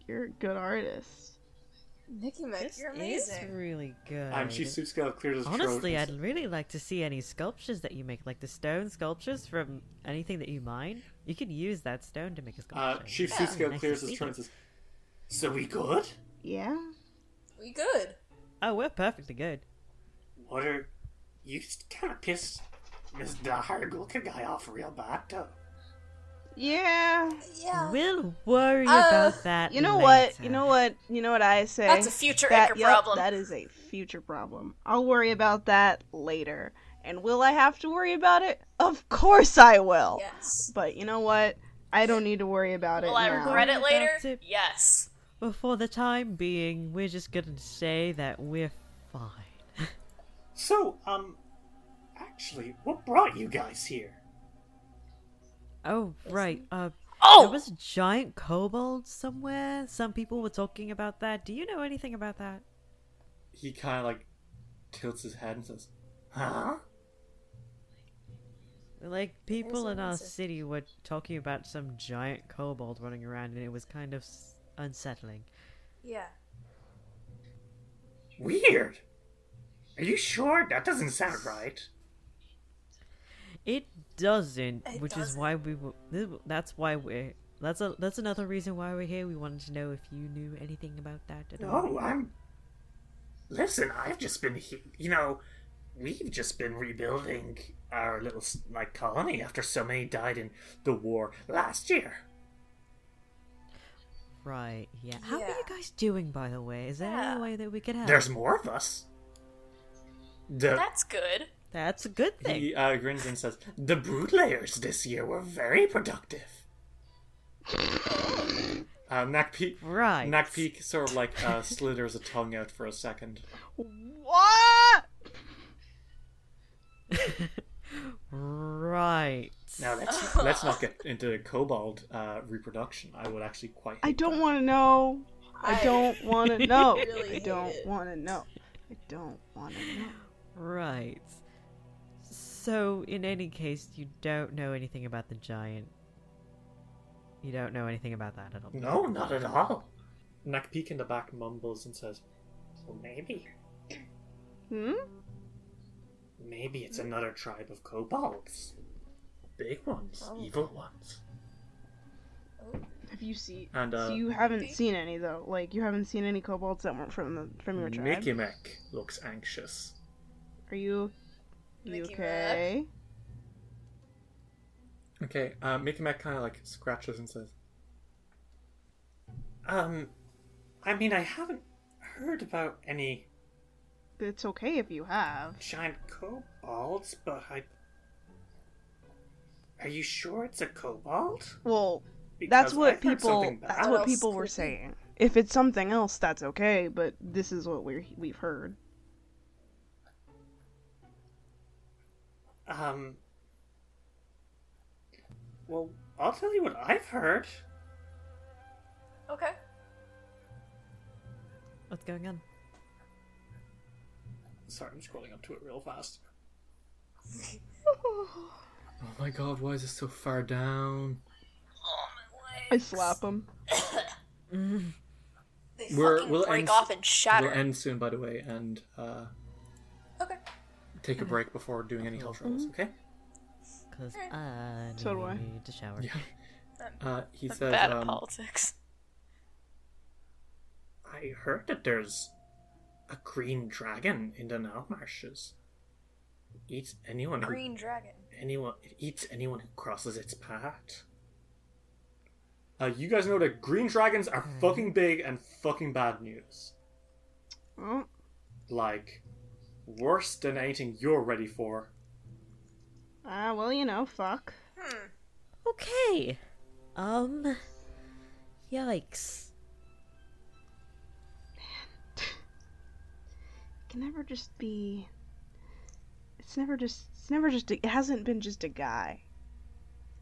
You're a good artist. Mickey Mac, This you're amazing. is really good. And Chief Sootscale clears his throat. Honestly, and I'd really like to see any sculptures that you make, like the stone sculptures from anything that you mine. You could use that stone to make a Uh, sculpture. Chief Yeah. Sootscale Nice clears his see throat and says, So we good? Yeah. We good. Oh, we're perfectly good. What are you kind of pissed Miss Dahargulka guy off real bad though? Yeah. Yeah. We'll worry Uh, about that. You know what? You know what? You know what I say? That's a future that, Iker yep, problem. That is a future problem. I'll worry about that later. And will I have to worry about it? Of course I will. Yes. But you know what? I don't need to worry about Will it Will I now. regret it later? It. Yes. But for the time being, we're just gonna say that we're fine. So, um, actually, what brought you guys here? Oh, right. Uh, Oh! there was a giant kobold somewhere. Some people were talking about that. Do you know anything about that? he kind of like tilts his head and says, Huh? Like people in our city were talking about some giant kobold running around, and it was kind of unsettling. Yeah. Weird. Are you sure? That doesn't sound right. It doesn't, It which is doesn't. why we. w- That's why we're. That's a. That's another reason why we're here. We wanted to know if you knew anything about that at all. No, I'm. Listen, I've just been, he- you know, we've just been rebuilding our little like colony after so many died in the war last year. Right. Yeah. How are you guys doing, by the way? Is there Yeah. any way that we could help? There's more of us. The That's good. That's a good thing. he uh, grins and says, the brood layers this year were very productive. uh, Nakpik, Right. Nakpik sort of like uh, slithers a tongue out for a second. What? right. Now let's let's not get into kobold uh, reproduction. I would actually quite. I don't want to know. I I don't want to know. I don't want to know. I don't want to know. Right. So, in any case, you don't know anything about the giant. You don't know anything about that at all. No, not at all. Nakpik in the back mumbles and says, So maybe, Hmm? maybe it's another tribe of kobolds. Big ones, evil ones. Have you seen? and uh, so you haven't seen any though. Like you haven't seen any kobolds that weren't from the from your tribe. Mickey Mac looks anxious. Are you? You Mickey okay? Okay, uh, Mikmek kind of like scratches and says, Um, I mean, I haven't heard about any It's okay if you have. giant kobolds, but I. Are you sure it's a kobold? Well, Because that's what I've people. That's What what people were saying. If it's something else, that's okay. But this is what we we've heard. Um. Well, I'll tell you what I've heard. Okay. What's going on? Sorry, I'm scrolling up to it real fast. oh my god, why is this so far down? Oh I slap him. They We're- fucking we'll break end- off and shatter. We'll end soon, by the way, and uh, Okay. Take a break before doing any health rolls, okay? Because I need So do I. to shower. Yeah. Uh, he I'm says, bad at um, politics. I heard that there's a green dragon in the Narlmarches. Eats anyone who Green dragon. anyone it eats anyone who crosses its path. uh, you guys know that green dragons are fucking big and fucking bad news. Oh, Like, worse than anything you're ready for. ah, well, you know, fuck. Hmm. Okay. Um. Yikes. It can never just be. It's never just. It's never just. A, it hasn't been just a guy.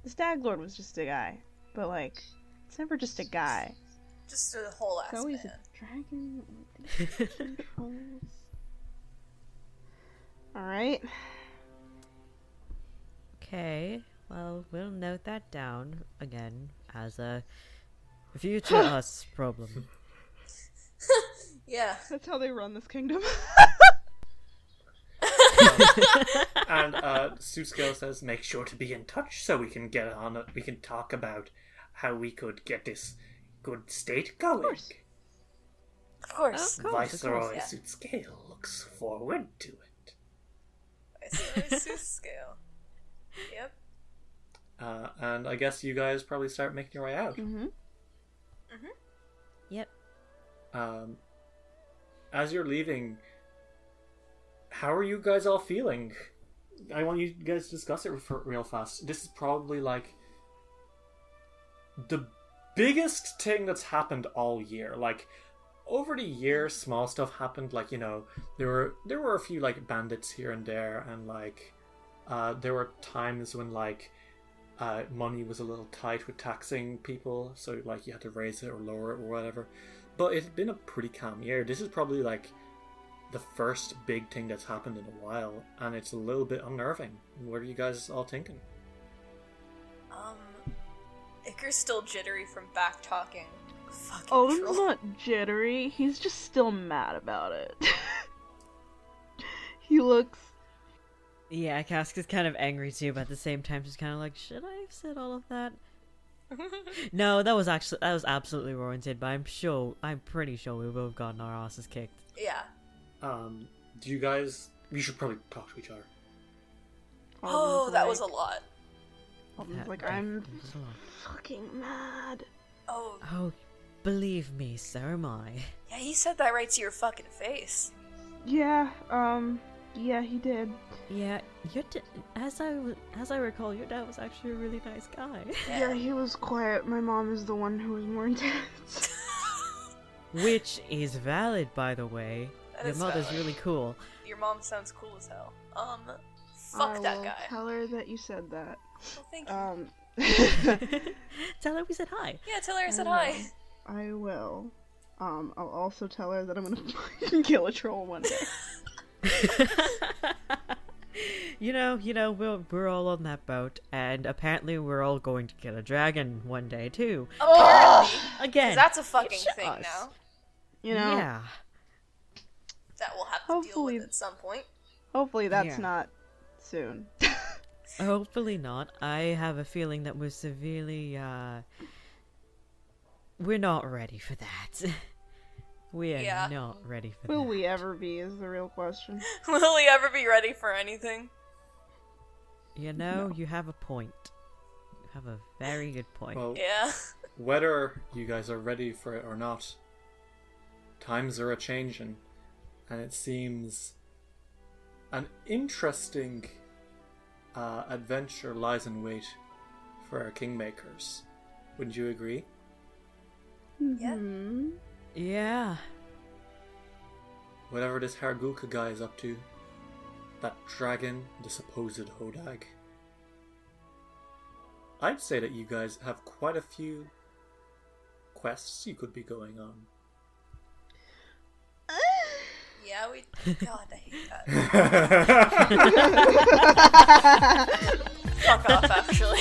The Stag Lord was just a guy, but like, it's never just a guy. Just a whole ass It's always man. a dragon. controls. All right. Okay. Well, we'll note that down again as a future us problem. Yeah. That's how they run this kingdom. and uh, Sootscale says, "Make sure to be in touch so we can get on it. We can talk about how we could get this good state going." Of course. Of course, of Viceroy course, yeah. Sootscale looks forward to it. Sootscale. Yep. Uh, and I guess you guys probably start making your way out. hmm Yep. Um, as you're leaving, how are you guys all feeling? I want you guys to discuss it for real fast. This is probably like the biggest thing that's happened all year. Like over the year, small stuff happened. Like you know, there were there were a few like bandits here and there, and like uh, there were times when like uh, money was a little tight with taxing people, so like you had to raise it or lower it or whatever. But it's been a pretty calm year. This is probably like the first big thing that's happened in a while, and it's a little bit unnerving. What are you guys all thinking? Um, Iker's still jittery from back talking. Fucking Odom's troll. not jittery. He's just still mad about it. he looks. Yeah, Cask is kind of angry too, but at the same time, she's kind of like, should I have said all of that? no, that was actually that was absolutely warranted. But I'm sure, I'm pretty sure we would have gotten our asses kicked. Yeah. Um, do you guys? You should probably talk to each other. Oh, Alden's that was a lot. Alden's That like, I'm definitely was a lot. fucking mad. Oh, Oh, believe me, so am I. yeah, he said that right to your fucking face. Yeah, um, yeah, he did. Yeah, your d- as I w- as I recall, your dad was actually a really nice guy. Yeah, he was quiet. My mom is the one who was more intense. Which is valid, by the way. That Your is mother's valid. really cool. Your mom sounds cool as hell. Um, fuck I that will guy. Tell her that you said that. Oh, thank you. Um, Tell her we said hi. yeah, tell her I said I hi. Will. I will. Um, I'll also tell her that I'm gonna kill a troll one day. you know, you know, we're we're all on that boat, and apparently we're all going to kill a dragon one day too. Apparently, Again, 'cause that's a fucking thing us. now You know. Yeah. that we'll have to deal Hopefully- with at some point. Hopefully that's Yeah. not soon. Hopefully not. I have a feeling that we're severely, uh. We're not ready for that. we are Yeah. not ready for that. Will that. we ever be? Is the real question. Will we ever be ready for anything? You know, you have a point. You have a very good point. Well, Yeah. whether you guys are ready for it or not, times are a changing, and it seems an interesting uh, adventure lies in wait for our kingmakers. Wouldn't you agree? Yeah. Hmm. yeah. Whatever this Hargulka guy is up to, that dragon, the supposed Hodag. I'd say that you guys have quite a few quests you could be going on. Yeah, we. God, I hate that. Fuck off, actually.